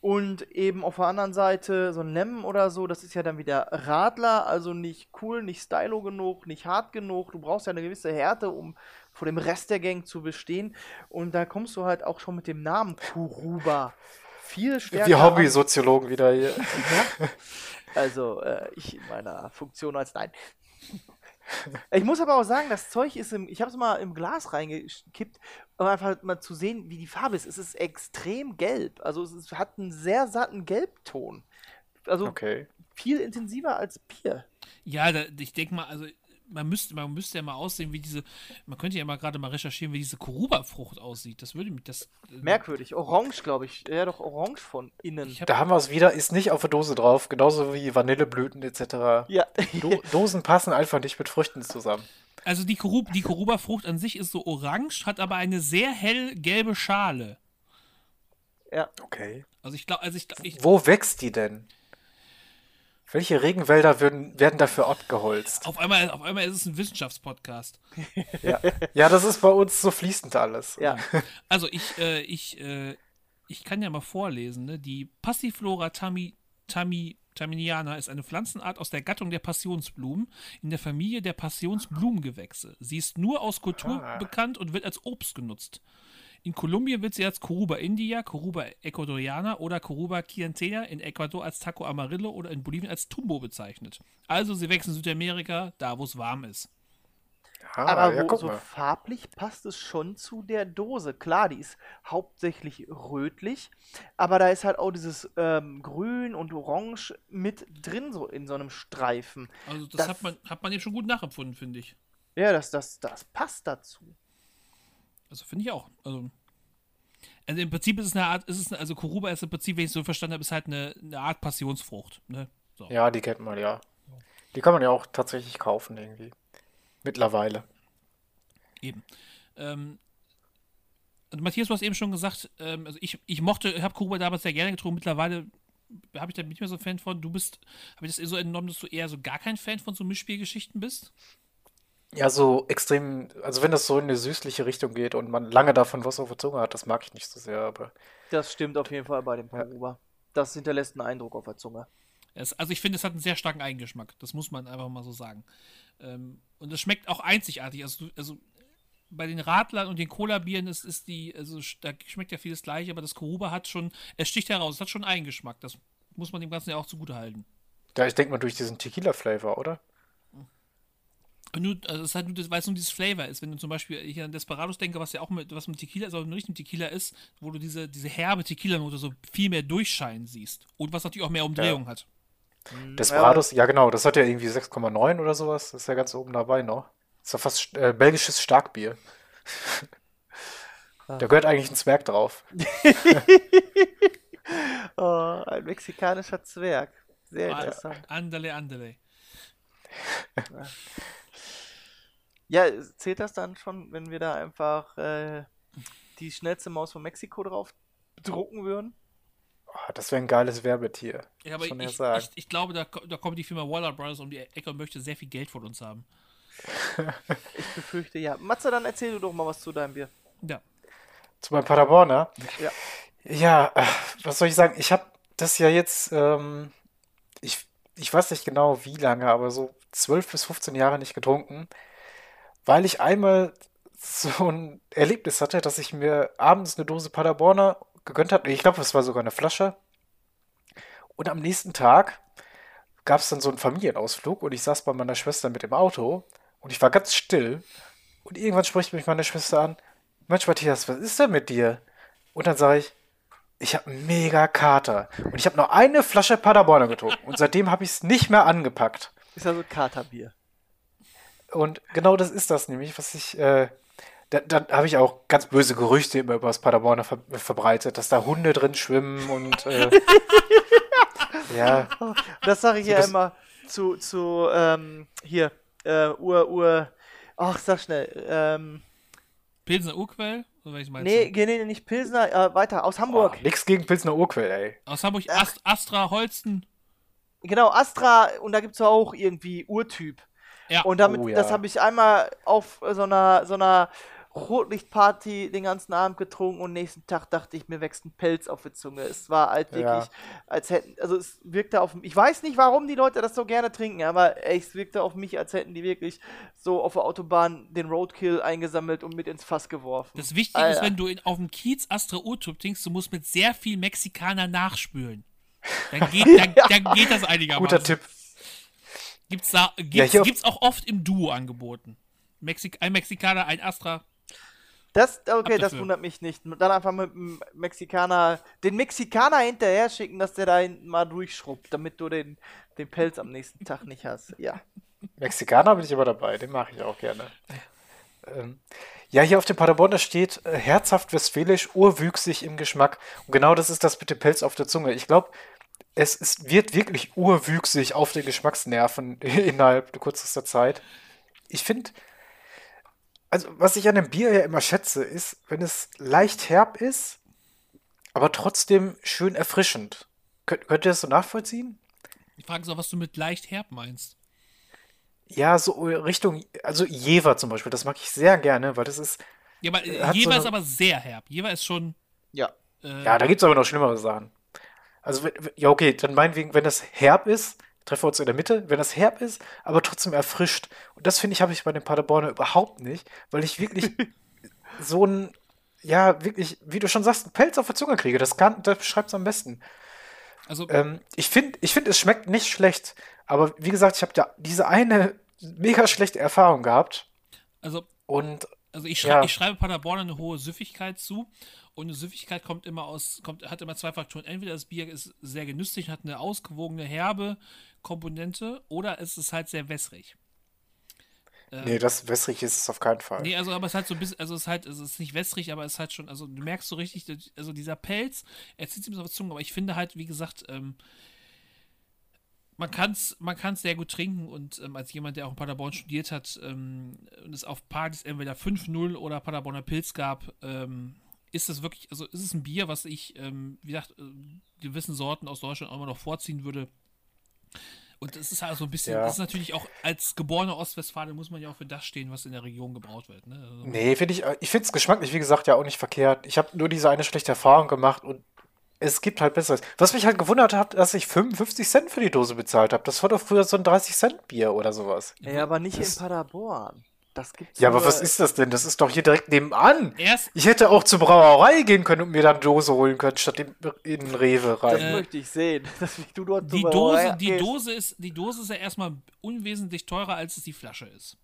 Und eben auf der anderen Seite so ein Lemon oder so, das ist ja dann wieder Radler, also nicht cool, nicht stylo genug, nicht hart genug. Du brauchst ja eine gewisse Härte, um vor dem Rest der Gang zu bestehen. Und da kommst du halt auch schon mit dem Namen Kuruba viel stärker. Wie an. Hobby-Soziologen wieder hier. Also, äh, ich in meiner Funktion als Nein. Ich muss aber auch sagen, das Zeug ist im. Ich habe es mal im Glas reingekippt, um einfach mal zu sehen, wie die Farbe ist. Es ist extrem gelb. Also, es ist, hat einen sehr satten Gelbton. Also, Okay. viel intensiver als Bier. Ja, da, ich denke mal, also man müsste, man müsste ja mal aussehen, wie diese, man könnte ja mal gerade mal recherchieren, wie diese Koruba-Frucht aussieht. Das würde mich, das. äh, Merkwürdig. Orange, glaube ich. Ja, doch orange von innen. Hab, Da haben wir es wieder, ist nicht auf der Dose drauf, genauso wie Vanilleblüten etc. Ja. Do [LAUGHS] Dosen passen einfach nicht mit Früchten zusammen. Also die, Koru die Koruba-Frucht an sich ist so orange, hat aber eine sehr hell gelbe Schale. Ja. Okay. Also ich glaube, also ich, ich Wo wächst die denn? Welche Regenwälder würden, werden dafür abgeholzt? auf einmal, auf einmal ist es ein Wissenschaftspodcast. Ja. ja, das ist bei uns so fließend alles. Ja. [LAUGHS] Also ich, äh, ich, äh, ich kann ja mal vorlesen, ne? Die Passiflora tami, tami, taminiana ist eine Pflanzenart aus der Gattung der Passionsblumen in der Familie der Passionsblumengewächse. Sie ist nur aus Kultur Ah. bekannt und wird als Obst genutzt. In Kolumbien wird sie als Coruba india, Coruba ecuadoriana oder Coruba chiantena, in Ecuador als Taco amarillo oder in Bolivien als Tumbo bezeichnet. Also sie wächst in Südamerika, da wo es warm ist. Ah, Aber ja, wo, so farblich passt es schon zu der Dose. Klar, die ist hauptsächlich rötlich, aber da ist halt auch dieses ähm, Grün und Orange mit drin, so in so einem Streifen. Also das, Das- hat man hat man eben schon gut nachempfunden, finde ich. Ja, das, das, das passt dazu. Also finde ich auch. Also, also im Prinzip ist es eine Art, ist es, also Koruba ist im Prinzip, wenn ich es so verstanden habe, ist halt eine, eine Art Passionsfrucht. Ne? So. Ja, die kennt man ja. Die kann man ja auch tatsächlich kaufen irgendwie. Mittlerweile. Eben. Ähm, und Matthias, du hast eben schon gesagt, ähm, also ich, ich mochte, habe Koruba damals sehr gerne getrunken, mittlerweile habe ich da nicht mehr so ein Fan von. Du bist, habe ich das so entnommen, dass du eher so gar kein Fan von so Mischspielgeschichten bist? Ja, so extrem, also wenn das so in eine süßliche Richtung geht und man lange davon was auf der Zunge hat, das mag ich nicht so sehr, aber Das stimmt auf jeden Fall bei dem Koruba. Das hinterlässt einen Eindruck auf der Zunge. Es, also ich finde, es hat einen sehr starken Eigengeschmack. Das muss man einfach mal so sagen. Ähm, und es schmeckt auch einzigartig. Also, also bei den Radlern und den Cola-Bieren ist, ist die, also da schmeckt ja vieles gleich, aber das Koruba hat schon, es sticht heraus, es hat schon Eigengeschmack. Das muss man dem Ganzen ja auch zugute halten. ja, ich denke mal durch diesen Tequila-Flavor, oder? Nur, also es ist halt nur, das- weil es nur dieses Flavor ist. Wenn du zum Beispiel hier an Desperados denke, was ja auch mit, was mit Tequila ist, aber nicht mit Tequila ist, wo du diese, diese herbe Tequila-Note so viel mehr durchscheinen siehst. Und was natürlich auch mehr Umdrehung hat. Desperados, ja genau, das hat ja irgendwie 6,9 oder sowas, das ist ja ganz oben dabei noch. ist ja fast äh, belgisches Starkbier. [LAUGHS] Da gehört eigentlich ein Zwerg drauf. [LAUGHS] Oh, ein mexikanischer Zwerg. Sehr Ah, interessant. Andale, andale. [LAUGHS] Ja, zählt das dann schon, wenn wir da einfach äh, die schnellste Maus von Mexiko drauf drucken würden? Ah, das wäre ein geiles Werbetier. Ja, aber ich, sagen. ich, ich glaube, da, da kommt die Firma Waller Brothers um die Ecke und möchte sehr viel Geld von uns haben. [LAUGHS] Ich befürchte ja. Matze, dann erzähl du doch mal was zu deinem Bier. Ja. Zu meinem Paderborner. Ja. Ja, äh, was soll ich sagen? Ich habe das ja jetzt, ähm, ich, ich weiß nicht genau wie lange, aber so 12 bis 15 Jahre nicht getrunken, weil ich einmal so ein Erlebnis hatte, dass ich mir abends eine Dose Paderborner gegönnt habe. Ich glaube, es war sogar eine Flasche. Und am nächsten Tag gab es dann so einen Familienausflug und ich saß bei meiner Schwester mit dem Auto und ich war ganz still. Und irgendwann spricht mich meine Schwester an: Mensch, Matthias, was ist denn mit dir? Und dann sage ich: Ich habe mega Kater. Und ich habe nur eine Flasche Paderborner getrunken. Und seitdem habe ich es nicht mehr angepackt. Ist also Katerbier. Und genau das ist das nämlich, was ich. Äh, da, da habe ich auch ganz böse Gerüchte immer über das Paderborner ver verbreitet, dass da Hunde drin schwimmen und. Äh, [LAUGHS] ja, Das sage ich So, ja immer zu, zu ähm, hier, äh, Ur, Ur, ach, sag schnell, ähm, Pilsener Urquell? Oder nee, du? nee, nee, nicht Pilsner, äh, weiter, aus Hamburg. nix gegen Pilsner Urquell, ey. Aus Hamburg, Ast, Astra, Holsten. Genau, Astra, und da gibt es auch irgendwie Urtyp. Ja. Und damit, Oh, ja. das habe ich einmal auf so einer, so einer Rotlichtparty den ganzen Abend getrunken und nächsten Tag dachte ich, mir wächst ein Pelz auf die Zunge. Es war halt Ja. wirklich, als hätten, also es wirkte auf Ich weiß nicht, warum die Leute das so gerne trinken, aber ey, es wirkte auf mich, als hätten die wirklich so auf der Autobahn den Roadkill eingesammelt und mit ins Fass geworfen. Das Wichtige ist, Alter. wenn du in, auf dem Kiez Astra Urtyp trinkst, du musst mit sehr viel Mexikaner nachspülen. Dann geht, [LAUGHS] dann, dann geht das einigermaßen. Guter Tipp. Gibt's da, gibt's, Ja, gibt's auch oft im Duo angeboten. Mexik ein Mexikaner, ein Astra. Das, okay, das wundert mich nicht. Dann einfach mit dem Mexikaner, den Mexikaner hinterher schicken, dass der da hinten mal durchschrubbt, damit du den, den Pelz am nächsten Tag nicht hast. Ja. Mexikaner bin ich aber dabei, den mache ich auch gerne. Ähm, ja, hier auf dem Paderborner steht äh, herzhaft westfälisch, urwüchsig im Geschmack. Und genau das ist das mit dem Pelz auf der Zunge. Ich glaube, es ist, wird wirklich urwüchsig auf den Geschmacksnerven [LAUGHS] innerhalb kürzester Zeit. Ich finde, also was ich an dem Bier ja immer schätze, ist, wenn es leicht herb ist, aber trotzdem schön erfrischend. Könnt, könnt ihr das so nachvollziehen? Die Frage ist auch, was du mit leicht herb meinst. Ja, so Richtung, also Jever zum Beispiel, das mag ich sehr gerne, weil das ist. Ja, aber Jever so ist aber sehr herb. Jever ist schon. Ja. Äh, Ja, da gibt es aber noch schlimmere Sachen. Also, ja, okay, dann meinetwegen, wenn das herb ist, treffen wir uns in der Mitte, wenn das herb ist, aber trotzdem erfrischt. Und das finde ich, habe ich bei den Paderborner überhaupt nicht, weil ich wirklich [LAUGHS] so ein, ja, wirklich, wie du schon sagst, einen Pelz auf der Zunge kriege. Das, kann, das beschreibt es am besten. Also, Ähm, ich finde, ich find, es schmeckt nicht schlecht, aber wie gesagt, ich habe da diese eine mega schlechte Erfahrung gehabt. also, Und also ich, schrei Ja. ich schreibe Paderborn eine hohe Süffigkeit zu. Und eine Süffigkeit kommt immer aus, kommt, hat immer zwei Faktoren. Entweder das Bier ist sehr genüsslich, hat eine ausgewogene, herbe Komponente, oder es ist halt sehr wässrig. nee, das wässrig ist es auf keinen Fall. Nee, also aber es ist halt so ein bisschen, also es ist halt, es ist nicht wässrig, aber es ist halt schon, also du merkst so richtig, also dieser Pelz, er zieht sich ein bisschen auf die Zunge, aber ich finde halt, wie gesagt, ähm, man kann es man kann's sehr gut trinken und ähm, als jemand, der auch in Paderborn studiert hat ähm, und es auf Partys entweder 5-0 oder Paderborner Pilz gab, ähm, ist es wirklich, also ist es ein Bier, was ich, ähm, wie gesagt, äh, gewissen Sorten aus Deutschland auch immer noch vorziehen würde. Und es ist halt so ein bisschen, Ja. das ist natürlich auch als geborener Ostwestfale muss man ja auch für das stehen, was in der Region gebraut wird. Ne? Also, Nee, finde ich, ich finde es geschmacklich, wie gesagt, ja auch nicht verkehrt. Ich habe nur diese eine schlechte Erfahrung gemacht und es gibt halt Besseres. Was mich halt gewundert hat, dass ich 55 Cent für die Dose bezahlt habe. Das war doch früher so ein 30 Cent Bier oder sowas. Ja, aber nicht Das- in Paderborn. Das gibt's Ja, aber was ist das denn? Das ist doch hier direkt nebenan. Erst, Ich hätte auch zur Brauerei gehen können und mir dann Dose holen können, statt in, in Rewe Das rein. Äh, möchte ich sehen. [LAUGHS] Dass du dort die Dose, die. Dose ist, die Dose ist ja erstmal unwesentlich teurer, als es die Flasche ist.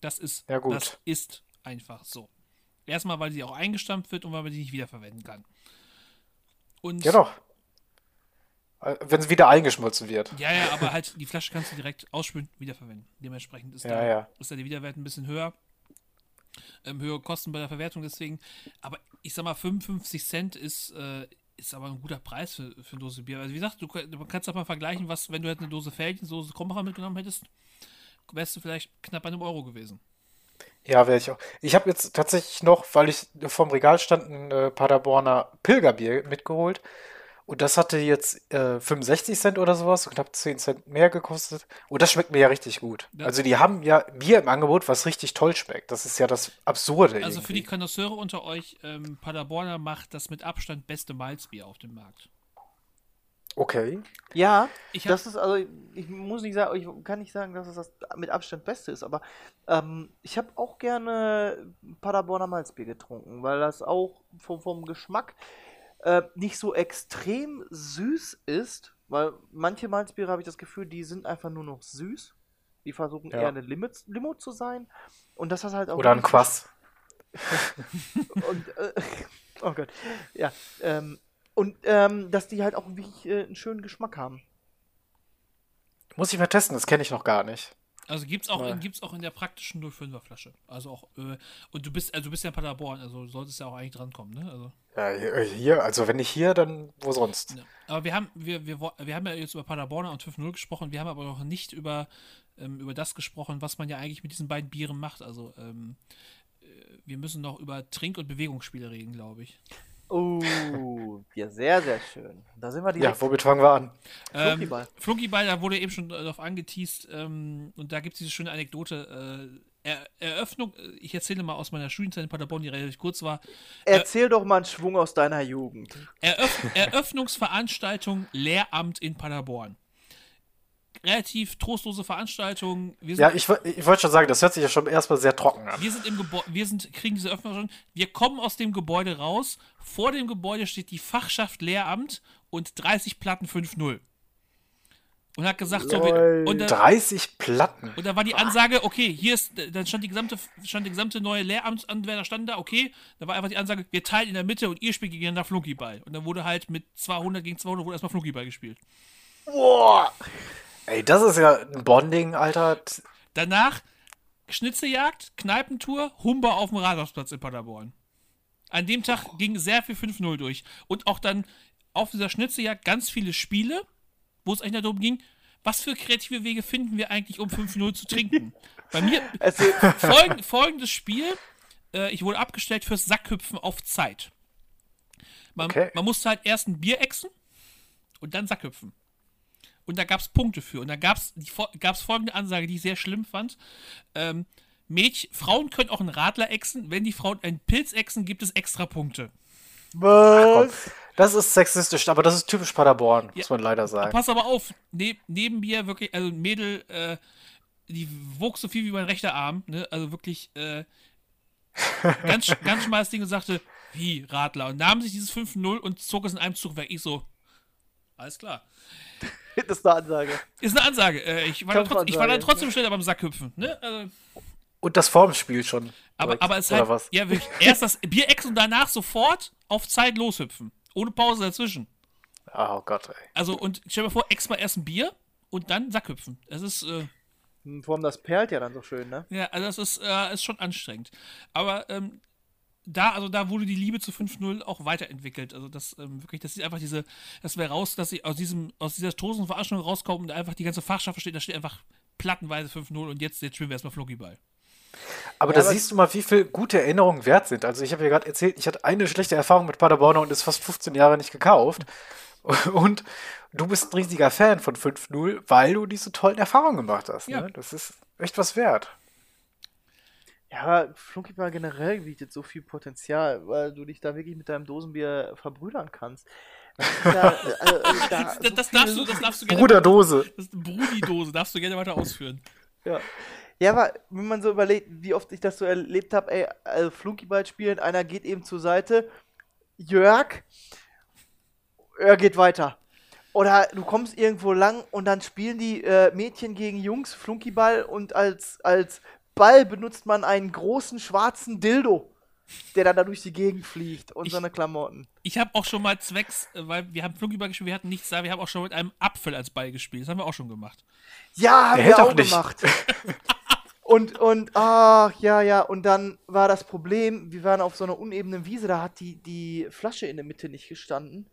Das ist, Ja, gut. das ist einfach so. Erstmal, weil sie auch eingestampft wird und weil man die nicht wiederverwenden kann. Und Ja doch. Äh, Wenn es wieder eingeschmolzen wird. Ja, ja, aber halt die Flasche kannst du direkt ausspülen, wiederverwenden. Dementsprechend ist, Ja, da, ja. ist da der Wiederwert ein bisschen höher. Ähm, höhere Kosten bei der Verwertung deswegen. Aber ich sag mal, 55 Cent ist, äh, ist aber ein guter Preis für, für eine Dose Bier. Also wie gesagt, du, du kannst doch mal vergleichen, was, wenn du halt eine Dose Feldchen, eine Dose Krombacher mitgenommen hättest, wärst du vielleicht knapp bei einem Euro gewesen. Ja, wäre ich auch. Ich habe jetzt tatsächlich noch, weil ich vorm Regal stand, ein äh, Paderborner Pilgerbier mitgeholt. Und das hatte jetzt äh, 65 Cent oder sowas, so knapp 10 Cent mehr gekostet. Und das schmeckt mir ja richtig gut. Ja. Also die haben ja Bier im Angebot, was richtig toll schmeckt. Das ist ja das Absurde Also für die irgendwie. Konnoisseure unter euch, ähm, Paderborner macht das mit Abstand beste Malzbier auf dem Markt. Okay. Ja, Ich hab- das ist also, ich muss nicht sagen, ich kann nicht sagen, dass es das mit Abstand Beste ist, aber ähm, ich habe auch gerne Paderborner Malzbier getrunken, weil das auch vom, vom Geschmack äh, nicht so extrem süß ist, weil manche Malzbiere habe ich das Gefühl, die sind einfach nur noch süß. Die versuchen Ja. eher eine Limit, Limo zu sein. Und das hat halt auch. Oder ein Quass. [LAUGHS] und, äh, [LAUGHS] oh Gott. Ja. Ähm, und ähm, dass die halt auch wirklich äh, einen schönen Geschmack haben. Muss ich mal testen, das kenne ich noch gar nicht. Also gibt's auch, Ja. gibt's auch in der praktischen 05er Flasche. Also auch, äh, und du bist, also du bist ja in Paderborn, also solltest ja auch eigentlich drankommen, ne? Also, Ja, hier, also wenn nicht hier, dann wo sonst? ja. Aber wir haben, wir, wir, wir haben ja jetzt über Paderborner und 5.0 gesprochen, wir haben aber noch nicht über, ähm, über das gesprochen, was man ja eigentlich mit diesen beiden Bieren macht. Also ähm, äh, wir müssen noch über Trink- und Bewegungsspiele reden, glaube ich. Oh, ja, sehr, sehr schön. Da sind wir Ja, direkt. womit fangen wir an? Ähm, Flunkyball. Flunkyball, da wurde eben schon darauf angeteased ähm, und da gibt es diese schöne Anekdote. Äh, er Eröffnung, äh, ich erzähle mal aus meiner Studienzeit in Paderborn, die relativ kurz war. Erzähl doch mal einen Schwung aus deiner Jugend. Eröff Eröffnungsveranstaltung Lehramt in Paderborn. Relativ trostlose Veranstaltung. Wir sind, Ja, ich, ich wollte schon sagen, das hört sich ja schon erstmal sehr trocken an. wir sind im Gebäude, wir sind, kriegen diese Öffnung schon. Wir kommen aus dem Gebäude raus. Vor dem Gebäude steht die Fachschaft Lehramt und 30 Platten 5-0. Und hat gesagt, so, wir, und, da, 30 Platten. und da war die Ansage, okay, hier ist, dann stand die gesamte, stand die gesamte neue Lehramtsanwender stand da, okay, da war einfach die Ansage, wir teilen in der Mitte und ihr spielt gegeneinander Flunkyball. Und dann wurde halt mit 200 gegen 200 wurde erstmal Flunkyball gespielt. Boah! Ey, das ist ja ein Bonding, Alter. Danach Schnitzeljagd, Kneipentour, Humber auf dem Rathausplatz in Paderborn. An dem Tag ging sehr viel 5-0 durch. Und auch dann auf dieser Schnitzeljagd ganz viele Spiele, wo es eigentlich darum ging, was für kreative Wege finden wir eigentlich, um 5-0 zu trinken. Bei mir [LAUGHS] [LAUGHS] folgend, folgendes Spiel, äh, ich wurde abgestellt fürs Sackhüpfen auf Zeit. Man, Okay. man musste halt erst ein Bier exen und dann Sackhüpfen. Und da gab es Punkte für. Und da gab es gab's folgende Ansage, die ich sehr schlimm fand. Ähm, Mädchen, Frauen können auch einen Radler exen. Wenn die Frauen einen Pilz exen, gibt es extra Punkte. Komm, das ist sexistisch, aber das ist typisch Paderborn, muss man leider sagen. Pass aber auf, neb, neben mir wirklich, also ein Mädel, äh, die wog so viel wie mein rechter Arm, ne? Also wirklich, äh, ganz, ganz schmales Ding und sagte, wie, Radler? Und nahm sich dieses 5-0 und zog es in einem Zug weg. Ich so, alles klar. [LAUGHS] Das ist eine Ansage. Ist eine Ansage. Äh, ich, war dann trotz, ich war dann trotzdem schneller beim Sackhüpfen, ne? Also, Und das vorm Spiel schon. aber, direkt, aber es halt, was? ja, wirklich, erst das Bierex und danach sofort auf Zeit loshüpfen. Ohne Pause dazwischen. Ah, Oh Gott, ey. Also, und stell dir mal vor, ex mal erst ein Bier und dann Sackhüpfen. Das ist, äh, Hm, Vor allem das perlt ja dann so schön, ne? Ja, also das ist, äh, ist schon anstrengend. Aber ähm, da, also da wurde die Liebe zu 5-0 auch weiterentwickelt. Also das ähm, wirklich, das ist einfach diese, dass wir raus, dass sie aus diesem, aus dieser Tosen Verarschung rauskommen und einfach die ganze Fachschaft steht, da steht einfach plattenweise 5-0 und jetzt, jetzt spielen wir erstmal Fluggyball. Aber Ja, da aber- siehst du mal, wie viel gute Erinnerungen wert sind. Also ich habe ja gerade erzählt, ich hatte eine schlechte Erfahrung mit Paderborner und ist fast 15 Jahre nicht gekauft. [LAUGHS] Und du bist ein riesiger Fan von 5-0, weil du diese tollen Erfahrungen gemacht hast. Ja. Ne? Das ist echt was wert. Ja, aber Flunkyball generell bietet so viel Potenzial, weil du dich da wirklich mit deinem Dosenbier verbrüdern kannst. Das [LAUGHS] äh, da Das, so das, viele darfst du, das darfst du gerne. Bruderdose. Das ist eine Brudi-Dose, darfst du gerne weiter ausführen. Ja. ja, aber wenn man so überlegt, wie oft ich das so erlebt habe, ey, also Flunkyball spielen, einer geht eben zur Seite, Jörg, er geht weiter. Oder du kommst irgendwo lang und dann spielen die äh, Mädchen gegen Jungs Flunkyball und als, als Ball benutzt man einen großen schwarzen Dildo, der dann da durch die Gegend fliegt und Ich- seine Klamotten. Ich habe auch schon mal zwecks, äh, weil wir haben Fluggyball gespielt, wir hatten nichts da, wir haben auch schon mit einem Apfel als Ball gespielt. Das haben wir auch schon gemacht. Ja, haben Der wir auch nicht. gemacht. [LAUGHS] Und, und, ach, ja, ja, und dann war das Problem, wir waren auf so einer unebenen Wiese, da hat die, die Flasche in der Mitte nicht gestanden.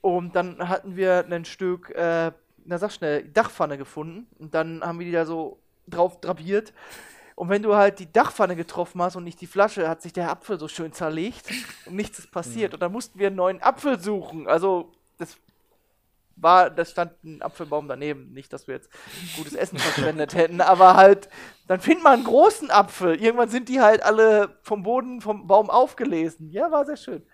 Und dann hatten wir ein Stück, äh, na sag schnell, Dachpfanne gefunden. Und dann haben wir die da so drauf drapiert. Und wenn du halt die Dachpfanne getroffen hast und nicht die Flasche, hat sich der Apfel so schön zerlegt und nichts ist passiert. Und dann mussten wir einen neuen Apfel suchen. Also, das war, da stand ein Apfelbaum daneben. Nicht, dass wir jetzt gutes Essen verschwendet [LAUGHS] hätten, aber halt, dann findet man einen großen Apfel. Irgendwann sind die halt alle vom Boden, vom Baum aufgelesen. Ja, war sehr schön.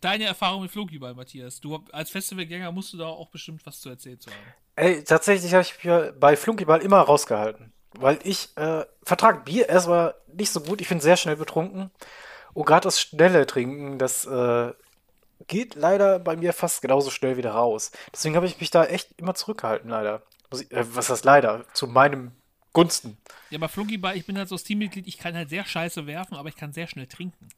Deine Erfahrung mit Fluggyball, Matthias. Du als Festivalgänger musst du da auch bestimmt was zu erzählen zu haben. Ey, tatsächlich habe ich mir bei Flunkyball immer rausgehalten. Weil ich äh, vertrag Bier erstmal nicht so gut. Ich bin sehr schnell betrunken. Und gerade das schnelle Trinken, das äh, geht leider bei mir fast genauso schnell wieder raus. Deswegen habe ich mich da echt immer zurückgehalten, leider. Äh, was heißt leider? Zu meinem Gunsten. Ja, bei Fluggyball, ich bin halt so das Teammitglied, ich kann halt sehr scheiße werfen, aber ich kann sehr schnell trinken.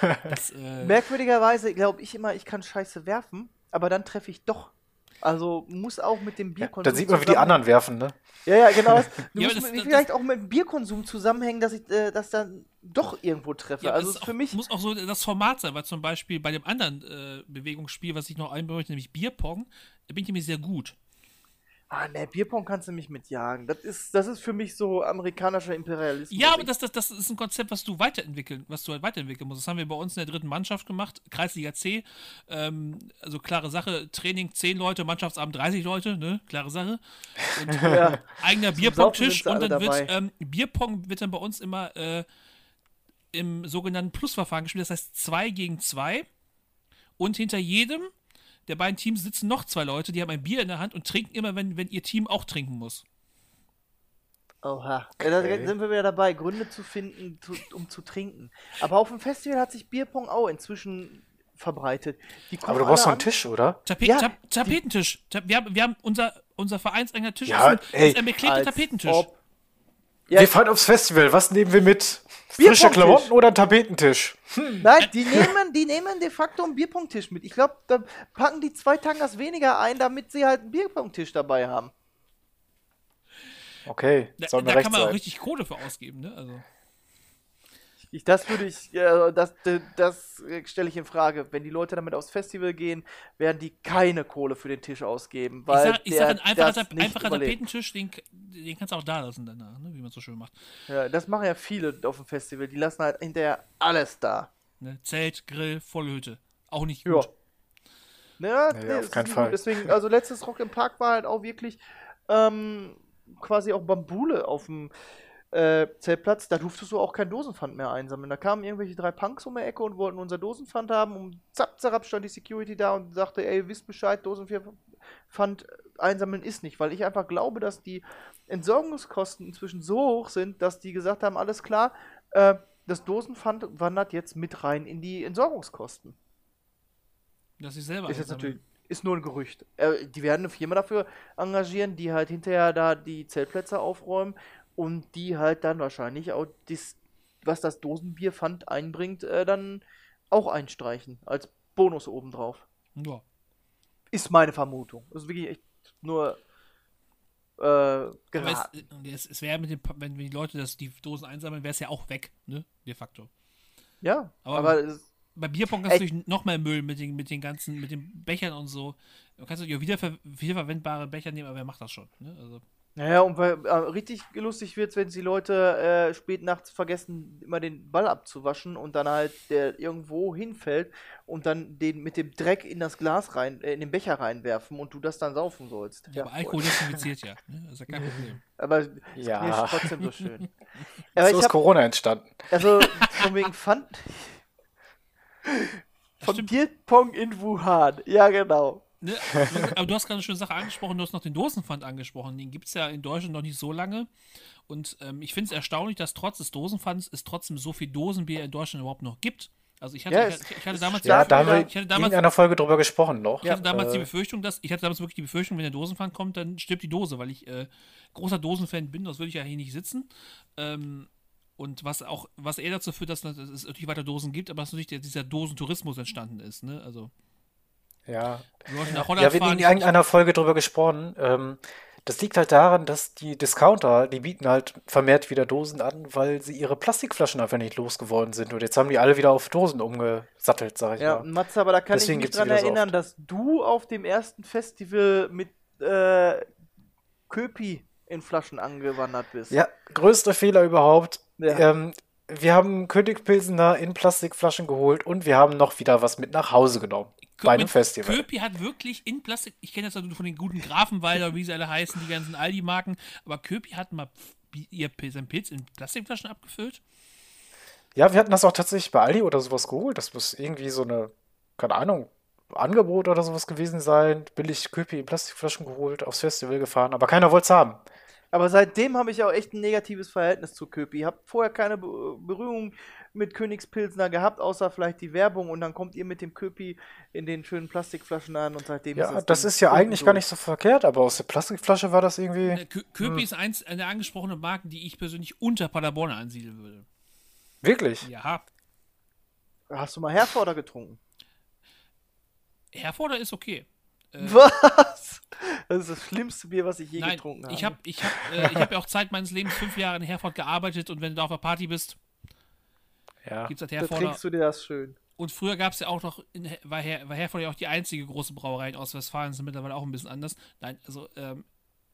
[LAUGHS] Das, äh, Merkwürdigerweise glaube ich immer, ich kann Scheiße werfen, aber dann treffe ich doch. Also muss auch mit dem Bierkonsum. Da sieht man, wie die anderen werfen, ne? Ja, ja, genau. [LAUGHS] Das, Ja, muss aber das- mit, das- vielleicht auch mit dem Bierkonsum zusammenhängen, dass ich äh, das dann doch irgendwo treffe. ja, also für auch, mich. muss auch so das Format sein, weil zum Beispiel bei dem anderen äh, Bewegungsspiel, was ich noch möchte, nämlich Bierpong, da bin ich nämlich sehr gut. Ah, ne, Bierpong kannst du mich mitjagen. Das ist, das ist für mich so amerikanischer Imperialismus. Ja, aber das, das, das ist ein Konzept, was du weiterentwickeln, was du halt weiterentwickeln musst. Das haben wir bei uns in der dritten Mannschaft gemacht, Kreisliga C. Ähm, also klare Sache, Training 10 Leute, Mannschaftsabend 30 Leute, ne? Klare Sache. Und Ja. [LAUGHS] eigener Zum Bierpong-Tisch und dann wird ähm, Bierpong wird dann bei uns immer äh, im sogenannten Plusverfahren gespielt, das heißt 2 gegen 2 und hinter jedem der beiden Teams sitzen noch zwei Leute, die haben ein Bier in der Hand und trinken immer, wenn, wenn ihr Team auch trinken muss. Oha. Ja, da Okay. sind wir wieder dabei, Gründe zu finden, zu, um zu trinken. Aber auf dem Festival hat sich Bierpong auch inzwischen verbreitet. Aber du brauchst noch einen Tisch, oder? Tape Ja, Tap Tapetentisch. Ta wir, haben, wir haben unser, unser vereinseigner Tisch Ja, ist, ein, ey, ist ein beklebter Tapetentisch. ob- Ja, Wir fahren aufs Festival. Was nehmen wir mit? Frische. Klamotten oder einen Tapetentisch? Nein, die nehmen, die nehmen de facto einen Bierpongtisch mit. Ich glaube, da packen die zwei Tangas weniger ein, damit sie halt einen Bierpongtisch dabei haben. Okay, Da, da recht kann man auch sein. richtig Kohle für ausgeben, ne? Also. Ich, das würde ich, äh, das, das, stelle ich in Frage. Wenn die Leute damit aufs Festival gehen, werden die keine Kohle für den Tisch ausgeben, Ich weil sag, ich der sag ein einfacher. Tapetentisch, den, den kannst du auch da lassen danach, ne? wie man so schön macht. Ja, das machen ja viele auf dem Festival. Die lassen halt hinterher alles da. Ne? Zelt, Grill, volle Hütte. Auch nicht Ja. gut. Ja, Nee, nee, auf keinen Fall. Gut. Deswegen, also letztes Rock im Park war halt auch wirklich ähm, quasi auch Bambule auf dem äh, Zeltplatz. Da durftest du auch kein Dosenpfand mehr einsammeln. Da kamen irgendwelche drei Punks um die Ecke und wollten unser Dosenpfand haben. Und zapp, zapp, stand die Security da und sagte, ey, wisst Bescheid, Dosenpfand einsammeln ist nicht. Weil ich einfach glaube, dass die Entsorgungskosten inzwischen so hoch sind, dass die gesagt haben, alles klar, äh, das Dosenpfand wandert jetzt mit rein in die Entsorgungskosten. Dass ich selber Ist jetzt natürlich, ist nur ein Gerücht. Äh, die werden eine Firma dafür engagieren, die halt hinterher da die Zeltplätze aufräumen und die halt dann wahrscheinlich auch das, was das Dosenbierpfand einbringt, äh, dann auch einstreichen. Als Bonus obendrauf. Ja. Ist meine Vermutung. Das ist wirklich echt nur äh, geraten. es, es, es wäre mit dem, Pa- wenn die Leute das, die Dosen einsammeln, wäre es ja auch weg, ne? De facto. Ja, Aber, aber es, bei Bierpong hast du natürlich noch mehr Müll mit den, mit den ganzen, mit den Bechern und so. Du kannst natürlich auch wiederver wiederverwendbare Becher nehmen, aber wer macht das schon? Ne? Also, Naja, und weil äh, richtig lustig wird, wenn die Leute äh, spät nachts vergessen, immer den Ball abzuwaschen und dann halt der irgendwo hinfällt und dann den mit dem Dreck in das Glas rein, äh, in den Becher reinwerfen und du das dann saufen sollst. ja, aber Alkohol desinfiziert ja. Ne? Das ist ja kein Problem. [LAUGHS] Aber Ja. ist trotzdem so schön. [LAUGHS] So ist hab, Corona entstanden. also von wegen Pfand. [LAUGHS] Von Bierpong in Wuhan. Ja, genau. Ne? Aber du hast gerade eine schöne Sache angesprochen, du hast noch den Dosenpfand angesprochen. Den gibt es ja in Deutschland noch nicht so lange. Und ähm, ich finde es erstaunlich, dass trotz des Dosenpfands es trotzdem so viel Dosenbier in Deutschland überhaupt noch gibt. Also ich hatte, Ja, ich, ich, hatte damals, Ja, da haben ich hatte in damals, einer Folge drüber gesprochen noch. ich hatte damals die Äh, Befürchtung, dass ich hatte damals wirklich die Befürchtung, wenn der Dosenpfand kommt, dann stirbt die Dose, weil ich äh, großer Dosenfan bin, das würde ich ja hier nicht sitzen. Ähm, und was auch, was eher dazu führt, dass, dass es natürlich weiter Dosen gibt, aber dass natürlich der, dieser Dosentourismus entstanden ist, ne? Also ja. Leute nach Ja, wir haben in irgendeiner Folge drüber gesprochen. Ähm, das liegt halt daran, dass die Discounter, die bieten halt vermehrt wieder Dosen an, weil sie ihre Plastikflaschen einfach nicht losgeworden sind. Und jetzt haben die alle wieder auf Dosen umgesattelt, sag ich Ja, mal. Matze, aber da kann Deswegen ich mich dran so erinnern, oft. dass du auf dem ersten Festival mit äh, Köpi in Flaschen angewandert bist. Ja, größter Fehler überhaupt. Ja. Ähm, wir haben Königpilsener in Plastikflaschen geholt und wir haben noch wieder was mit nach Hause genommen. Bei einem mit- Festival. Köpi hat wirklich in Plastik, ich kenne das ja nur von den guten Grafenwalder, wie sie alle heißen, die ganzen Aldi-Marken, aber Köpi hat mal ihr Pilz, seinen Pilz in Plastikflaschen abgefüllt. Ja, wir hatten das auch tatsächlich bei Aldi oder sowas geholt. Das muss irgendwie so eine, keine Ahnung, Angebot oder sowas gewesen sein. Billig Köpi in Plastikflaschen geholt, aufs Festival gefahren, aber keiner wollte es haben. Aber seitdem habe ich auch echt ein negatives Verhältnis zu Köpi. Ich habe vorher keine Be Berührung mit Königspilsner gehabt, außer vielleicht die Werbung und dann kommt ihr mit dem Köpi in den schönen Plastikflaschen an und seitdem Ja, ist das Ding ist ja eigentlich gar durch. nicht so verkehrt, aber aus der Plastikflasche war das irgendwie. Äh, Kö Köpi ist eins eine angesprochene Marken, die ich persönlich unter Paderborn ansiedeln würde. Wirklich? Ja, Hast du mal Herforder getrunken? Herforder ist okay. Äh, Was? Das ist das schlimmste Bier, was ich je Nein, getrunken habe. ich habe ich hab, äh, ich hab ja auch Zeit meines Lebens fünf Jahre in Herford gearbeitet und wenn du da auf einer Party bist, Ja. gibt es halt da Herforder. trinkst du dir das schön. Und früher gab es ja auch noch, in, war, Her, war Herforder ja auch die einzige große Brauerei in Ostwestfalen, ist mittlerweile auch ein bisschen anders. Nein, also ähm,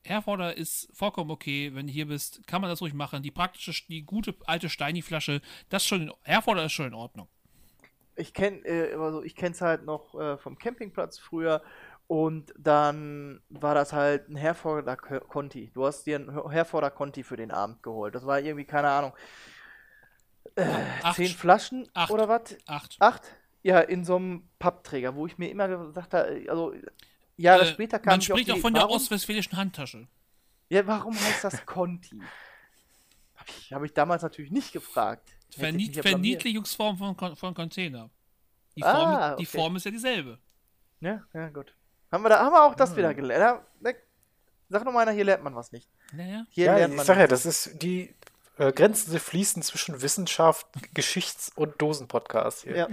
Herforder ist vollkommen okay, wenn du hier bist, kann man das ruhig machen. Die praktische, die gute alte Steini-Flasche, das ist schon, in, Herforder ist schon in Ordnung. Ich kenne äh, also ich kenn's halt noch äh, vom Campingplatz früher und dann war das halt ein Herforder Conti. Du hast dir ein Herforder Conti für den Abend geholt. Das war irgendwie, keine Ahnung, Acht, zehn Flaschen acht. oder was? acht. Acht? Ja, in so einem Pappträger, wo ich mir immer gesagt habe, also Jahre Äh, später kam man ich auf spricht die, auch von der warum, ostwestfälischen Handtasche. Ja, warum heißt das Conti? Habe ich, hab ich damals natürlich nicht gefragt. Ich Vernied. Verniedlichungsform von, von Container. Die Ah, Form, die okay. Form ist ja dieselbe. Ja, ja, gut. Haben wir, da, haben wir auch das Hm. wieder gelernt. Sag noch mal einer, hier lernt man was nicht. Naja. Hier Ja, lernt ich man sag ja, das ist die äh, Grenzen die fließen zwischen Wissenschaft, Geschichts- und Dosenpodcast hier. Ja.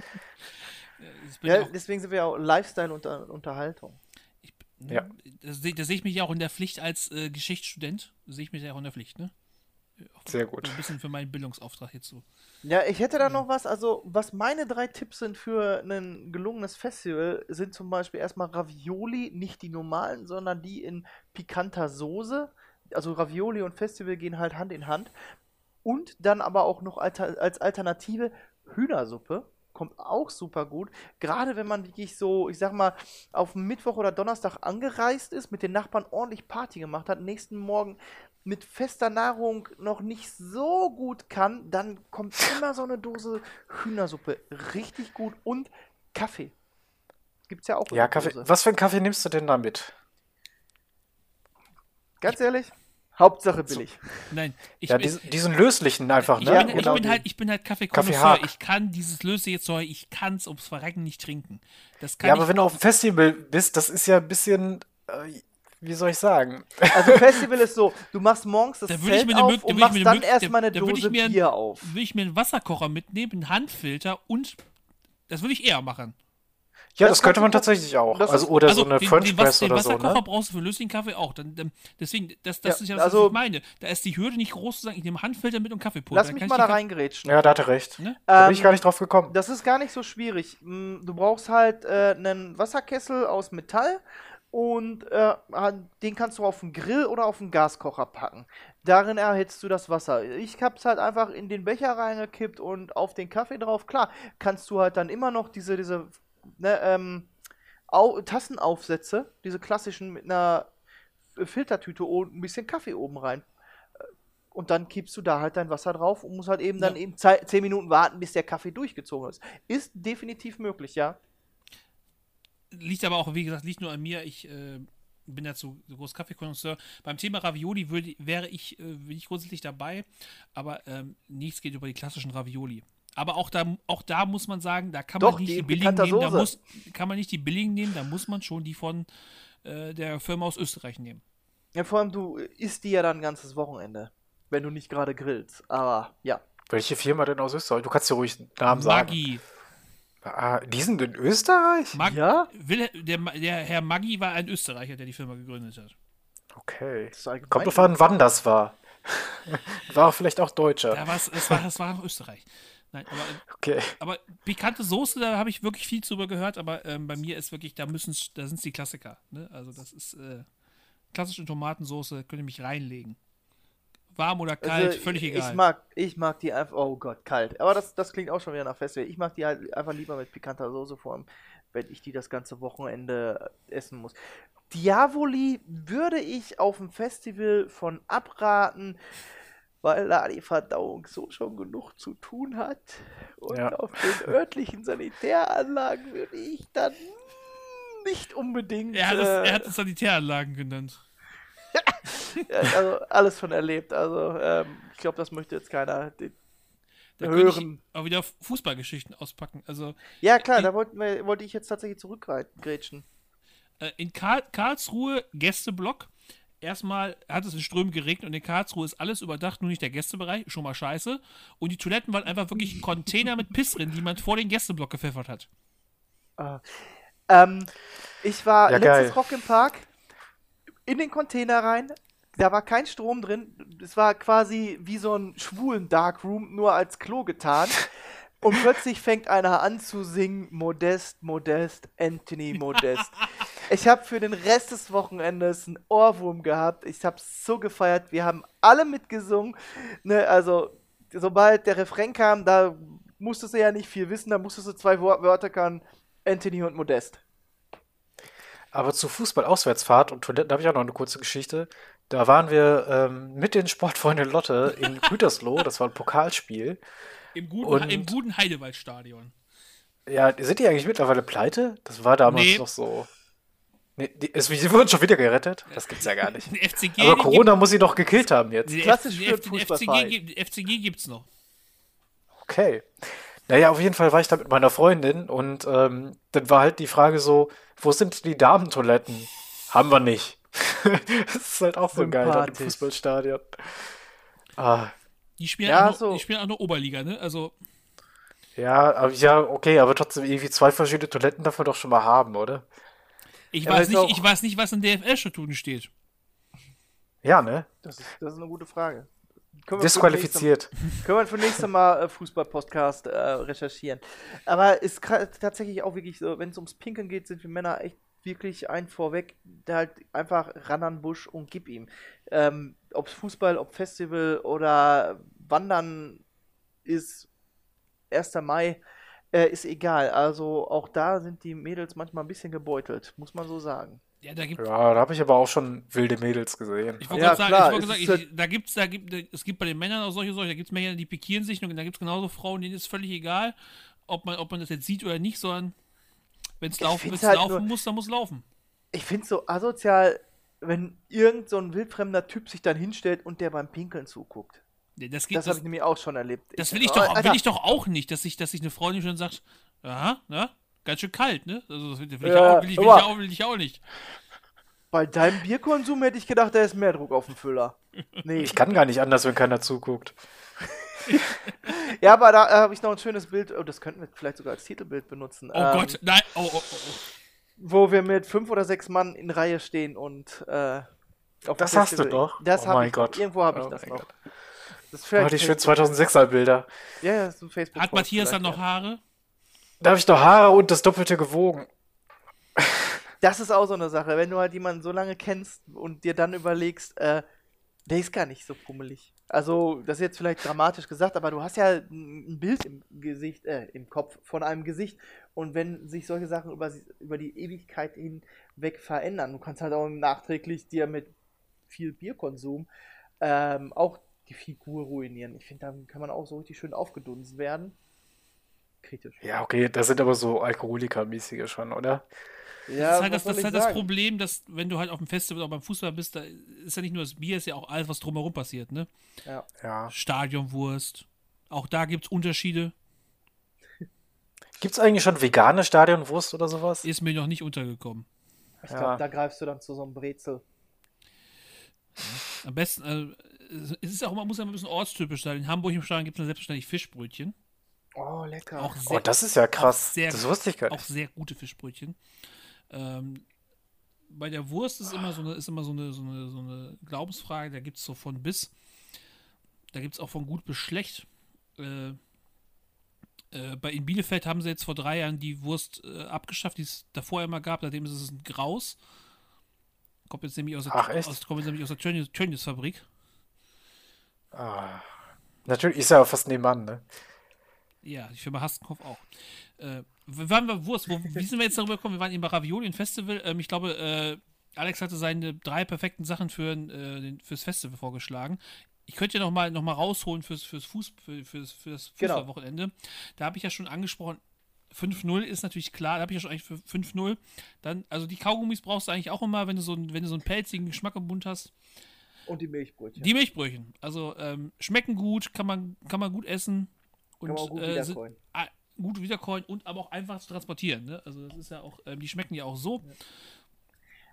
Bin ja, deswegen sind wir ja auch Lifestyle-Unterhaltung. ich, Ja. Da sehe da seh ich mich ja auch in der Pflicht als äh, Geschichtsstudent. Sehe ich mich ja auch in der Pflicht, ne? Sehr gut. Ein bisschen für meinen Bildungsauftrag hierzu. Ja, ich hätte da noch was. Also, was meine drei Tipps sind für ein gelungenes Festival, sind zum Beispiel erstmal Ravioli, nicht die normalen, sondern die in pikanter Soße. Also Ravioli und Festival gehen halt Hand in Hand. Und dann aber auch noch alter, als Alternative Hühnersuppe. kommt auch super gut. Gerade wenn man wirklich so, ich sag mal, auf Mittwoch oder Donnerstag angereist ist, mit den Nachbarn ordentlich Party gemacht hat, nächsten Morgen mit fester Nahrung noch nicht so gut kann, dann kommt immer so eine Dose Hühnersuppe richtig gut und Kaffee. Gibt's ja auch. Ja, Kaffee. Dose. Was für einen Kaffee nimmst du denn da mit? Ganz ehrlich, Hauptsache billig. Nein, ich Ja, bin, diesen, diesen löslichen einfach, ich, ne? bin, Oder- ich bin halt, ich bin halt Kaffee Kaffeekonnoisseur. Haag. Ich kann dieses Lösezeug, ich kann es ums Verrecken nicht trinken. Das kann Ja, aber wenn du auf dem Festival bist, das ist ja ein bisschen, äh, wie soll ich sagen? Also Festival ist so, du machst morgens das da Zelt auf da und würde ich machst dann erstmal eine da Dose mir ein- Bier auf. Würde ich mir einen Wasserkocher mitnehmen, einen Handfilter und das würde ich eher machen. Ja, Das das, könnte man tatsächlich auch. Also, oder also so eine French den, Was- Press den oder so, Wasserkocher ne? brauchst du für löslichen Kaffee auch. Dann, dann, deswegen, das, das Ja, ist ja das, also- was ich meine. Da ist die Hürde nicht groß zu sagen, ich nehme Handfilter mit und Kaffeepulver. Lass Dann mich mal da reingerätschen. Ja, da hat er recht. Ne? Da bin ich Ähm, gar nicht drauf gekommen. Das ist gar nicht so schwierig. Mm, Du brauchst halt äh, einen Wasserkessel aus Metall und äh, den kannst du auf den Grill oder auf den Gaskocher packen. Darin erhitzt du das Wasser. Ich hab's halt einfach in den Becher reingekippt und auf den Kaffee drauf. Klar, kannst du halt dann immer noch diese, diese ne, ähm, Au Tassenaufsätze, diese klassischen mit einer Filtertüte und ein bisschen Kaffee oben rein. Und dann kippst du da halt dein Wasser drauf und musst halt eben dann Ja. eben zei- 10 Minuten warten, bis der Kaffee durchgezogen ist. Ist definitiv möglich, ja. liegt aber auch, wie gesagt, nicht nur an mir. Ich äh, bin ja zu so groß Kaffeekonnoisseur. Beim Thema Ravioli würde, wäre ich, äh, bin ich grundsätzlich dabei, aber ähm, nichts geht über die klassischen Ravioli. Aber auch da, auch da muss man sagen, da kann Doch, man nicht die die, billigen nehmen, da muss, kann man nicht die billigen nehmen, da muss man schon die von äh, der Firma aus Österreich nehmen. Ja, vor allem du isst die ja dann ein ganzes Wochenende, wenn du nicht gerade grillst. Aber ja. Welche Firma denn aus Österreich? Du kannst dir ruhig einen Namen sagen. Maggi. Ah, die sind in Österreich? Mag, Ja? Will, der, der Herr Maggi war ein Österreicher, der die Firma gegründet hat. Okay. Das ist allgemein Kommt drauf an, wann das war. [LAUGHS] war vielleicht auch Deutscher. Da war's, es war, das war noch Österreich. Nein, aber Okay. Aber pikante Soße, da habe ich wirklich viel drüber gehört, aber ähm, bei mir ist wirklich, da müssen da sind es die Klassiker. Ne? Also das ist äh, klassische Tomatensoße, könnt ihr mich reinlegen. Warm oder kalt, Also, völlig egal. Ich mag, ich mag die einfach. Oh Gott, kalt. Aber das, das klingt auch schon wieder nach Festival. Ich mag die halt einfach lieber mit pikanter Soße, vor allem, wenn ich die das ganze Wochenende essen muss. Diavoli würde ich auf dem Festival von abraten, weil da die Verdauung so schon genug zu tun hat. Und Ja. auf den [LAUGHS] örtlichen Sanitäranlagen würde ich dann nicht unbedingt. er, hat es, äh, er hat es Sanitäranlagen genannt. [LAUGHS] Ja, also alles schon erlebt. Also ähm, ich glaube, das möchte jetzt keiner Da hören. auch wieder Fußballgeschichten auspacken. Also Ja klar, in- da wir, wollte ich jetzt tatsächlich zurückgrätschen. äh, in Karl Karlsruhe Gästeblock. Erstmal hat es in Strömen geregnet und in Karlsruhe ist alles überdacht, nur nicht der Gästebereich, schon mal scheiße. Und die Toiletten waren einfach wirklich Container mit Piss drin, die man vor den Gästeblock gepfeffert hat. Ähm, ich war Ja, letztes geil. Rock im Park in den Container rein. Da war kein Strom drin. Es war quasi wie so ein schwulen Darkroom, nur als Klo getan. Und plötzlich fängt einer an zu singen, Modest, Modest, Anthony Modest. [LAUGHS] Ich habe für den Rest des Wochenendes einen Ohrwurm gehabt. Ich habe so gefeiert. Wir haben alle mitgesungen. Ne, also, sobald der Refrain kam, da musstest du ja nicht viel wissen. Da musstest du zwei Wörter kann. Anthony und Modest. Aber zu Fußball-Auswärtsfahrt und Toiletten habe ich auch noch eine kurze Geschichte. Da waren wir ähm, mit den Sportfreunden Lotte in [LAUGHS] Gütersloh, das war ein Pokalspiel. Im guten, Und- im guten Heidewaldstadion. Ja, sind die eigentlich mittlerweile pleite? Das war damals Nee. noch so. Nee, die, es, sie wurden schon wieder gerettet? Das gibt's ja gar nicht. [LAUGHS] FCG, Aber Corona muss sie doch gekillt haben jetzt. Klassisch für Fußballverein. FCG, gibt- FCG gibt's noch. Okay. Naja, auf jeden Fall war ich da mit meiner Freundin und ähm, dann war halt die Frage so, wo sind die Damentoiletten? Haben wir nicht. [LAUGHS] das ist halt auch so geil im. Fußballstadion. Ah, Die spielen, Ja, auch, nur, so. die spielen auch nur Oberliga, ne? Also, ja, aber, ja, okay, aber trotzdem irgendwie zwei verschiedene Toiletten darf man doch schon mal haben, oder? ich, Ja, weiß nicht, auch- ich weiß nicht, was in DFL-Statuten steht. Ja, ne? Das ist, das ist eine gute Frage. Können wir Disqualifiziert. nächste- Können wir für nächste Mal äh, Fußball-Podcast äh, recherchieren. Aber ist tatsächlich auch wirklich so, wenn es ums Pinkeln geht, sind wir Männer echt wirklich ein vorweg, der halt einfach ran an den Busch und gib ihm. Ähm, ob Fußball, ob Festival oder Wandern ist 1. Mai. äh, ist egal. Also auch da sind die Mädels manchmal ein bisschen gebeutelt, muss man so sagen. Ja, da gibt Ja, da habe ich aber auch schon wilde Mädels gesehen. Ich wollte Ja, gerade sagen, klar, ich wollte es sagen ich, halt- da gibt's, da gibt, es gibt bei den Männern auch solche, solche, da gibt es Männer, die pikieren sich und da gibt es genauso Frauen, denen ist völlig egal, ob man, ob man das jetzt sieht oder nicht, sondern wenn es laufen, wenn's halt laufen nur- muss, dann muss laufen. Ich finde es so asozial, wenn irgend so ein wildfremder Typ sich dann hinstellt und der beim Pinkeln zuguckt. Das, Das habe ich nämlich auch schon erlebt. das will ich doch, Alter, will ich doch auch nicht, dass sich dass sich eine Freundin schon sagt, aha, na, ganz schön kalt, ne? Also das will, ich, Ja, auch, will, ich, will, ich auch, will ich auch nicht. Bei deinem Bierkonsum hätte ich gedacht, da ist mehr Druck auf dem Füller. Nee. Ich kann gar nicht anders, wenn keiner zuguckt. [LAUGHS] Ja, aber da äh, habe ich noch ein schönes Bild, oh, das könnten wir vielleicht sogar als Titelbild benutzen. Oh ähm, Gott, nein, oh, oh, oh, oh. Wo wir mit fünf oder sechs Mann in Reihe stehen und äh, Das hast du doch? Das Oh habe mein ich. Gott. Irgendwo habe ich Oh das noch. Gott. Das ist Oh, die schönen Facebook- 2006er Bilder. Ja, ja, ein Facebook. Hat Matthias dann noch Haare? Da habe ich doch Haare und das Doppelte gewogen. Das ist auch so eine Sache, wenn du halt jemanden so lange kennst und dir dann überlegst, äh, der ist gar nicht so pummelig. Also, das ist jetzt vielleicht dramatisch gesagt, aber du hast ja ein Bild im Gesicht, äh, im Kopf von einem Gesicht. Und wenn sich solche Sachen über, über die Ewigkeit hinweg verändern, du kannst halt auch nachträglich dir mit viel Bierkonsum ähm, auch die Figur ruinieren. Ich finde, da kann man auch so richtig schön aufgedunsen werden. Kritisch. Ja, okay, das sind aber so Alkoholiker-mäßige schon, oder? Ja, das ist halt, das, das, ist halt das? Problem, dass wenn du halt auf dem Festival oder beim Fußball bist, da ist ja nicht nur das Bier, ist ja auch alles, was drumherum passiert, ne? Ja. Ja. Stadionwurst. Auch da gibt es Unterschiede. Gibt's eigentlich schon vegane Stadionwurst oder sowas? Ist mir noch nicht untergekommen. Ich Ja. glaube, da greifst du dann zu so einem Brezel. Am besten, äh, es ist auch immer, muss ja ein bisschen ortstypisch sein. In Hamburg im Stadion gibt es selbstverständlich Fischbrötchen. Oh, lecker. Auch Oh, das ist ja krass. Auch sehr, Das wusste ich gar Auch nicht. sehr gute Fischbrötchen. Ähm, bei der Wurst ist immer so eine, ist immer so eine, so eine, so eine Glaubensfrage. Da gibt es so von bis. Da gibt es auch von gut bis schlecht. Äh, äh, bei in Bielefeld haben sie jetzt vor drei Jahren die Wurst äh, abgeschafft, die es davor immer gab. Seitdem ist es ein Graus. Kommt jetzt nämlich aus der, Ach, echt? Aus, kommt jetzt nämlich aus der Tönnies- Tönnies-Fabrik. Ah. Natürlich ist ja auch fast nebenan, ne? Ja, die Firma Hastenkopf auch. Äh, waren wir Wurst? Wo, wie sind wir jetzt darüber gekommen? Wir waren eben bei Ravioli ein Festival. Ähm, ich glaube, äh, Alex hatte seine drei perfekten Sachen für, äh, fürs Festival vorgeschlagen. Ich könnte ja noch mal, noch mal rausholen fürs, fürs, Fuß, für, fürs, fürs Genau. Fußballwochenende. Da habe ich ja schon angesprochen, 5-0 ist natürlich klar, da habe ich ja schon eigentlich für 5-0. Dann, also die Kaugummis brauchst du eigentlich auch immer, wenn du so, einen- wenn du so einen pelzigen Geschmack im Mund hast. Und die Milchbrötchen. Die Milchbrötchen. Also ähm, schmecken gut, kann man, kann man gut essen. Und, Kann man auch gut äh, sind, gut wiederkäuen und aber auch einfach zu transportieren. Ne? Also das ist ja auch, ähm, die schmecken ja auch so.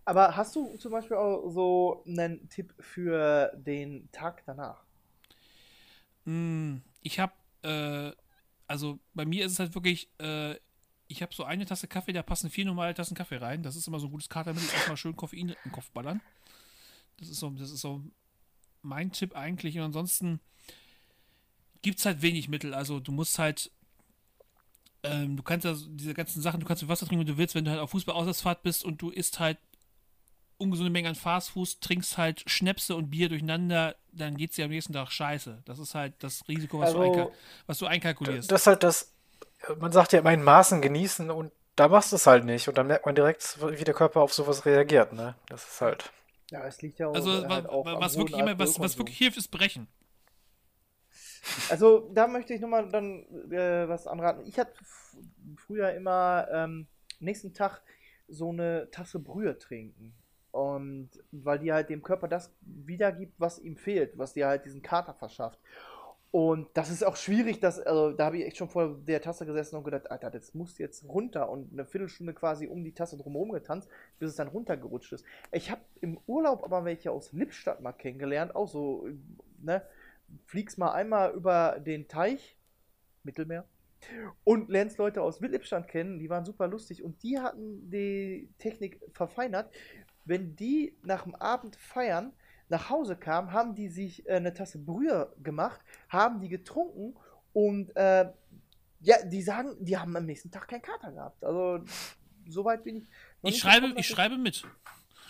Aber hast du zum Beispiel auch so einen Tipp für den Tag danach? Mm, ich habe, äh, also bei mir ist es halt wirklich, äh, ich habe so eine Tasse Kaffee, da passen vier normale Tassen Kaffee rein. Das ist immer so ein gutes Katermittel, erstmal schön Koffein in den Kopf ballern. Das ist so, das ist so mein Tipp eigentlich. Und ansonsten gibt es halt wenig Mittel. Also du musst halt, ähm, du kannst ja so diese ganzen Sachen, du kannst Wasser trinken, wenn du willst, wenn du halt auf Fußball-Auswärtsfahrt bist und du isst halt ungesunde Mengen an Fastfood, trinkst halt Schnäpse und Bier durcheinander, dann geht's dir am nächsten Tag scheiße. Das ist halt das Risiko, was, du, Also- einka was du einkalkulierst. Das ist halt das, man sagt ja immer in Maßen genießen und da machst du es halt nicht und dann merkt man direkt, wie der Körper auf sowas reagiert, ne? Das ist halt. Ja, es liegt ja auch, also halt auch wa- am was wirklich immer, was, was wirklich hilft, ist brechen. Also da möchte ich nochmal dann äh, was anraten. Ich hatte früher immer ähm, nächsten Tag so eine Tasse Brühe trinken. Und weil die halt dem Körper das wiedergibt, was ihm fehlt, was dir halt diesen Kater verschafft. Und das ist auch schwierig, dass, also da habe ich echt schon vor der Tasse gesessen und gedacht, Alter, das muss jetzt runter und eine Viertelstunde quasi um die Tasse drumherum getanzt, bis es dann runtergerutscht ist. Ich habe im Urlaub aber welche aus Lippstadt mal kennengelernt, auch so, ne, fliegst mal einmal über den Teich, Mittelmeer, und lernst Leute aus Lippstadt kennen, die waren super lustig und die hatten die Technik verfeinert. Wenn die nach dem Abend feiern nach Hause kamen, haben die sich äh, eine Tasse Brühe gemacht, haben die getrunken und äh, ja, die sagen, die haben am nächsten Tag keinen Kater gehabt. Also soweit bin ich. Ich schreibe, ich schreibe mit.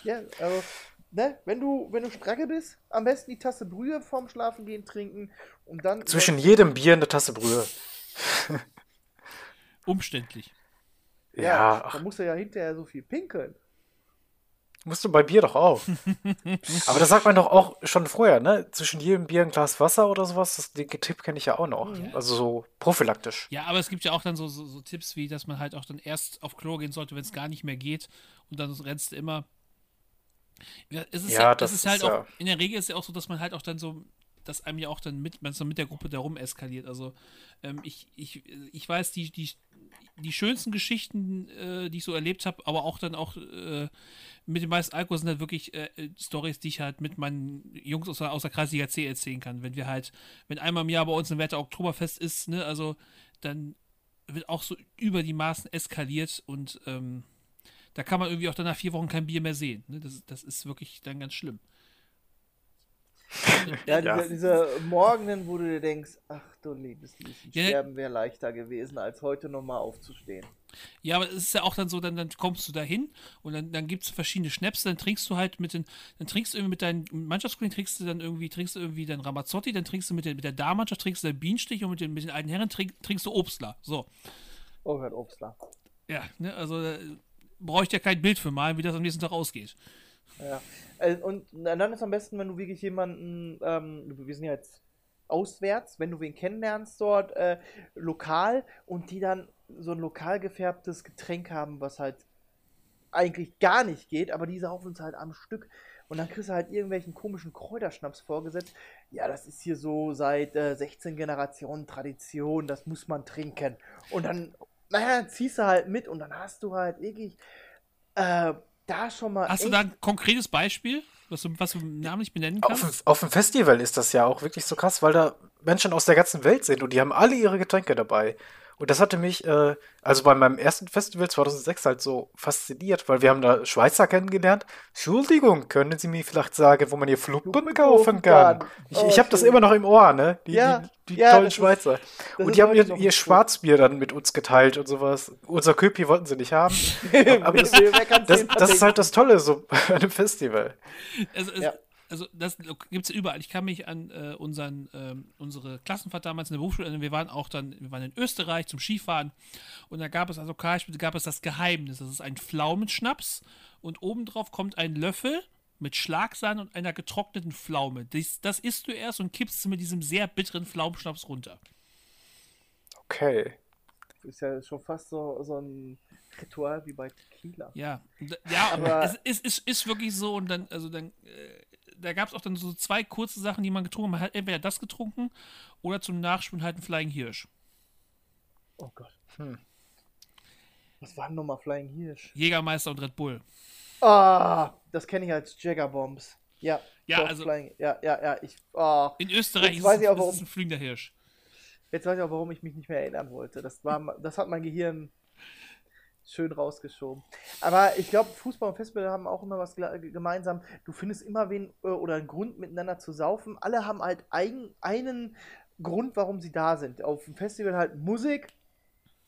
ja, also, ne, wenn du, wenn du Stracke bist, am besten die Tasse Brühe vorm Schlafengehen trinken und dann. Zwischen jedem Bier eine Tasse Brühe. [LAUGHS] Umständlich. Ja, Da musst du ja hinterher so viel pinkeln. musst du bei Bier doch auch. [LAUGHS] Aber das sagt man doch auch schon vorher, ne? Zwischen jedem Bier ein Glas Wasser oder sowas. Das, den Tipp kenne ich ja auch noch. Also so prophylaktisch. Ja, aber es gibt ja auch dann so, so, so Tipps wie, dass man halt auch dann erst auf Klo gehen sollte, wenn es gar nicht mehr geht. Und dann rennst du immer. Ja, es ist Ja, ja, das das ist ist halt ja- auch, in der Regel ist ja auch so, dass man halt auch dann so, dass einem ja auch dann mit, man so mit der Gruppe darum eskaliert. Also ähm, ich, ich, ich weiß, die, die, die schönsten Geschichten, äh, die ich so erlebt habe, aber auch dann auch äh, mit dem meisten Alkohol sind halt wirklich äh, Stories, die ich halt mit meinen Jungs aus der, aus der Kreisliga C erzählen kann. Wenn wir halt, wenn einmal im Jahr bei uns ein Wetter Oktoberfest ist, ne, also dann wird auch so über die Maßen eskaliert und ähm, da kann man irgendwie auch dann nach vier Wochen kein Bier mehr sehen. Ne? Das, das ist wirklich dann ganz schlimm. [LAUGHS] Ja, Ja. Diese, diese Morgenen, wo du dir denkst, ach du liebes Lieschen, Ja, sterben wäre leichter gewesen, als heute nochmal aufzustehen. Ja, aber es ist ja auch dann so, dann, dann kommst du da hin und dann, dann gibt es verschiedene Schnäpse, dann trinkst du halt mit den, dann trinkst du irgendwie mit deinen Mannschaftskollegen, trinkst du dann irgendwie, trinkst du irgendwie dann Ramazzotti, dann trinkst du mit der, mit der Damenmannschaft, trinkst du dann Bienenstich und mit den, mit den alten Herren trink, trinkst du Obstler. So. Oh Gott, Obstler. Ja, ne, also da brauche ich ja kein Bild für malen, wie das am nächsten Tag ausgeht. Ja. Äh, Und dann ist am besten, wenn du wirklich jemanden, ähm, wir sind ja jetzt auswärts, wenn du wen kennenlernst dort, äh, lokal und die dann so ein lokal gefärbtes Getränk haben, was halt eigentlich gar nicht geht, aber die saufen es halt am Stück. Und dann kriegst du halt irgendwelchen komischen Kräuterschnaps vorgesetzt. Ja, das ist hier so seit äh, 16 Generationen Tradition, das muss man trinken. Und dann, naja, ziehst du halt mit und dann hast du halt wirklich äh, da schon mal. Hast du da ein konkretes Beispiel, was du, was du namentlich benennen Auf, kannst? dem- auf dem Festival ist das ja auch wirklich so krass, weil da Menschen aus der ganzen Welt sind und die haben alle ihre Getränke dabei. Und das hatte mich, äh, also bei meinem ersten Festival 2006 halt so fasziniert, weil wir haben da Schweizer kennengelernt. Entschuldigung, können Sie mir vielleicht sagen, wo man hier Fluppen kaufen kann? kann. Ich, Oh, ich habe das immer noch im Ohr, ne? Die, Ja, die, die ja, tollen ist- Schweizer. das und ist die haben ihr, ihr. Schwarzbier dann mit uns geteilt und sowas. Unser Köpi wollten sie nicht haben. [LAUGHS] Aber das, das, das ist halt das Tolle so [LAUGHS] bei einem Festival. Also, es, Ja. Also das gibt es ja überall. Ich kann mich an äh, unseren, ähm, unsere Klassenfahrt damals in der Berufsschule erinnern. Wir waren auch dann, wir waren in Österreich zum Skifahren und da gab es also Karlsruhe, gab es das Geheimnis. Das ist ein Pflaumenschnaps und obendrauf kommt ein Löffel mit Schlagsahne und einer getrockneten Pflaume. Das, das isst du erst und kippst mit diesem sehr bitteren Pflaumenschnaps runter. Okay. Ist ja schon fast so, so ein Ritual wie bei Tequila. Ja, ja, Aber- es ist, ist, ist wirklich so und dann, also dann, äh, da gab es auch dann so zwei kurze Sachen, die man getrunken hat. Man hat entweder das getrunken oder zum Nachspielen halt einen Flying Hirsch. Oh Gott. Was war denn nochmal Flying Hirsch? Jägermeister und Red Bull. Ah, das kenne ich als Jaggerbombs. Ja, Ja, also- Flying, ja, ja, ja, ich, ah, In Österreich ist, weiß es, ich auch, ist warum- es ein fliegender Hirsch. jetzt weiß ich auch, warum ich mich nicht mehr erinnern wollte. Das, war, das hat mein Gehirn schön rausgeschoben. Aber ich glaube, Fußball und Festival haben auch immer was gla- gemeinsam. Du findest immer wen äh, oder einen Grund miteinander zu saufen. Alle haben halt eigen, einen Grund, warum sie da sind. Auf dem Festival halt Musik,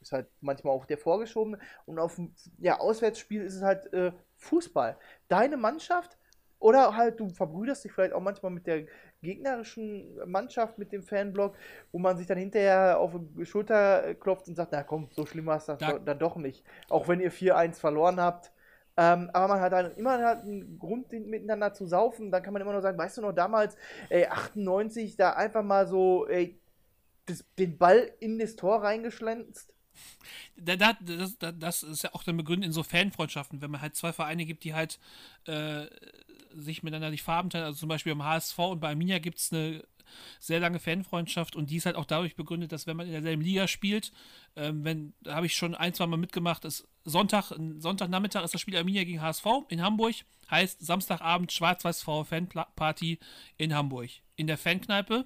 ist halt manchmal auch der vorgeschobene. Und auf dem ja, Auswärtsspiel ist es halt äh, Fußball. Deine Mannschaft oder halt du verbrüderst dich vielleicht auch manchmal mit der gegnerischen Mannschaft, mit dem Fanblock, wo man sich dann hinterher auf die Schulter klopft und sagt, na komm, so schlimm war es das Da- dann doch nicht. Auch wenn ihr 4-1 verloren habt. Ähm, aber man hat dann immer halt einen Grund, den miteinander zu saufen. Dann kann man immer nur sagen, weißt du noch, damals, ey, 98, da einfach mal so, ey, das, den Ball in das Tor reingeschlänzt. Da, da, das, da, das ist ja auch dann begründet in so Fanfreundschaften, wenn man halt zwei Vereine gibt, die halt äh, sich miteinander die Farben teilen. Also zum Beispiel am HSV und bei Arminia gibt es eine sehr lange Fanfreundschaft und die ist halt auch dadurch begründet, dass wenn man in derselben Liga spielt, ähm, wenn, da habe ich schon ein, zwei Mal mitgemacht, ist Sonntag, Sonntagnachmittag ist das Spiel Arminia gegen HSV in Hamburg, heißt Samstagabend Schwarz-Weiß-V Fanparty in Hamburg. In der Fankneipe.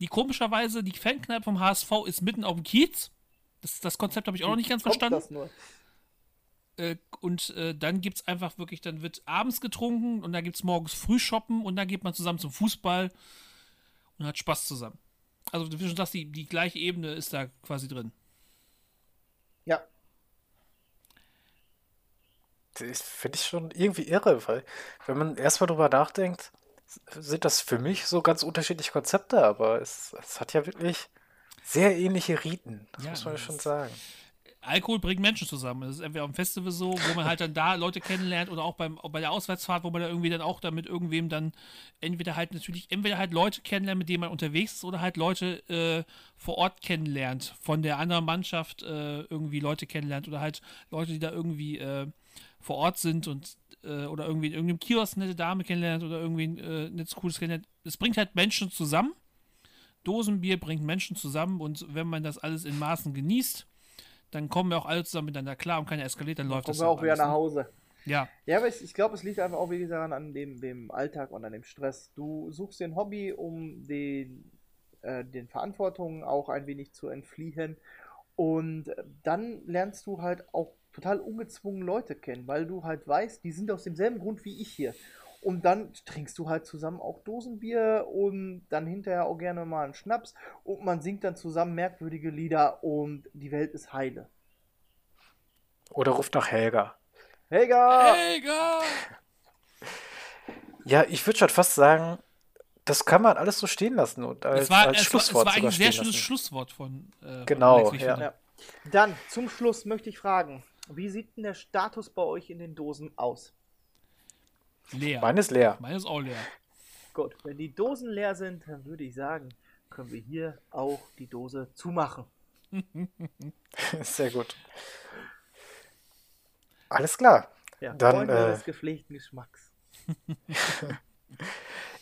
Die komischerweise, die Fankneipe vom HSV ist mitten auf dem Kiez. Das, das Konzept habe ich auch noch nicht ganz verstanden. Äh, und äh, dann gibt es einfach wirklich, dann wird abends getrunken und dann gibt es morgens Frühshoppen und dann geht man zusammen zum Fußball und hat Spaß zusammen. Also wie du schon sagst, die, die gleiche Ebene ist da quasi drin. Ja, Das finde ich schon irgendwie irre, weil wenn man erstmal drüber nachdenkt, sind das für mich so ganz unterschiedliche Konzepte, aber es, es hat ja wirklich sehr ähnliche Riten. Das Ja, muss man ja schon sagen. Alkohol bringt Menschen zusammen. Das ist entweder dem Festival so, wo man halt dann da Leute kennenlernt oder auch beim, bei der Auswärtsfahrt, wo man da irgendwie dann auch da mit irgendwem dann entweder halt natürlich, entweder halt Leute kennenlernt, mit denen man unterwegs ist oder halt Leute äh, vor Ort kennenlernt, von der anderen Mannschaft äh, irgendwie Leute kennenlernt oder halt Leute, die da irgendwie äh, vor Ort sind und äh, oder irgendwie in irgendeinem Kiosk eine nette Dame kennenlernt oder irgendwie ein äh, nettes cooles kennenlernt. Es bringt halt Menschen zusammen. Dosenbier bringt Menschen zusammen und wenn man das alles in Maßen genießt, dann kommen wir auch alle zusammen miteinander klar und keiner eskaliert, dann läuft Kommen das wir auch wieder nach ne? Hause. Ja. Ja, aber ich, ich glaube, es liegt einfach auch, wie gesagt, an dem, dem Alltag und an dem Stress. Du suchst dir ein Hobby, um den, äh, den Verantwortungen auch ein wenig zu entfliehen. Und dann lernst du halt auch total ungezwungen Leute kennen, weil du halt weißt, die sind aus demselben Grund wie ich hier. Und dann trinkst du halt zusammen auch Dosenbier und dann hinterher auch gerne mal einen Schnaps und man singt dann zusammen merkwürdige Lieder und die Welt ist heile. Oder ruft nach Helga. Helga! Helga! Ja, ich würde schon fast sagen, das kann man alles so stehen lassen und als, Es war, als es war, es Schlusswort war eigentlich ein sehr schönes lassen. Schlusswort von, äh, von Genau, ich ja. finde. Dann zum Schluss möchte ich fragen, wie sieht denn der Status bei euch in den Dosen aus? Leer. Meine ist leer. Meine ist auch leer. Gut, wenn die Dosen leer sind, dann würde ich sagen, können wir hier auch die Dose zumachen. [LAUGHS] Sehr gut. Alles klar. Ja, Dann, Freunde äh, des gepflegten Geschmacks. [LAUGHS]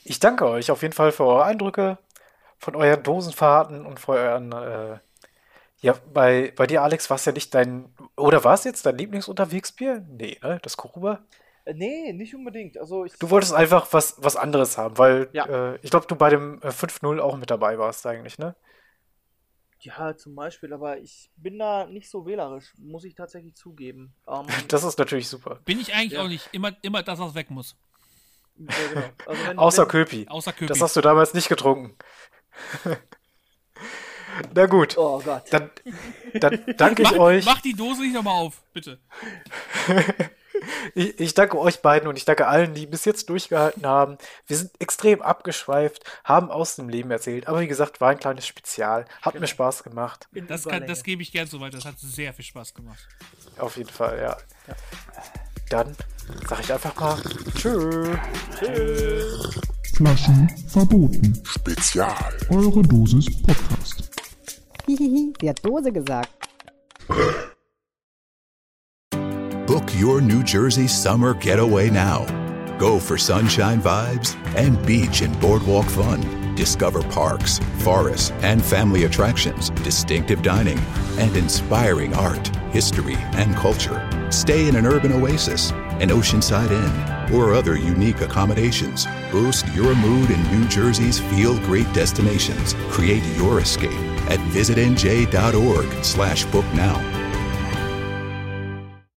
Ich danke euch auf jeden Fall für eure Eindrücke, von euren Dosenfahrten und für euren. Äh, ja, bei, bei dir, Alex, war es ja nicht dein. Oder war es jetzt dein Lieblingsunterwegsbier? Nee, ne? Das Koruba? Äh, nee, nicht unbedingt. Also ich, Du wolltest einfach was, was anderes haben, weil Ja. äh, ich glaube, du bei dem äh, 5-0 auch mit dabei warst, eigentlich, ne? ja, zum Beispiel, aber ich bin da nicht so wählerisch, muss ich tatsächlich zugeben. Ähm, [LAUGHS] Das ist natürlich super. Bin ich eigentlich Ja. auch nicht. Immer, immer das, was weg muss. ja, genau. also [LAUGHS] wenn, Außer wenn, Köpi. Außer Köpi. Das hast du damals nicht getrunken. [LAUGHS] Na gut, Oh Gott. dann, dann danke ich mach, euch. mach die Dose nicht nochmal auf, bitte. Ich, ich danke euch beiden und ich danke allen, die bis jetzt durchgehalten haben. Wir sind extrem abgeschweift, haben aus dem Leben erzählt, aber wie gesagt, war ein kleines Spezial. Hat Genau. mir Spaß gemacht. Das, kann, das gebe ich gern so weiter. Das hat sehr viel Spaß gemacht. Auf jeden Fall, ja. Dann sage ich einfach mal Tschö. Flaschen verboten. Spezial. Eure Dosis Podcast. Hihihi, [LAUGHS] sie hat Dose gesagt. Book your New Jersey summer getaway now. Go for sunshine vibes and beach and boardwalk fun. Discover parks, forests, and family attractions, distinctive dining, and inspiring art, history, and culture. Stay in an urban oasis, an oceanside inn, or other unique accommodations. Boost your mood in New Jersey's feel great destinations. Create your escape at visitnj.org slash book now.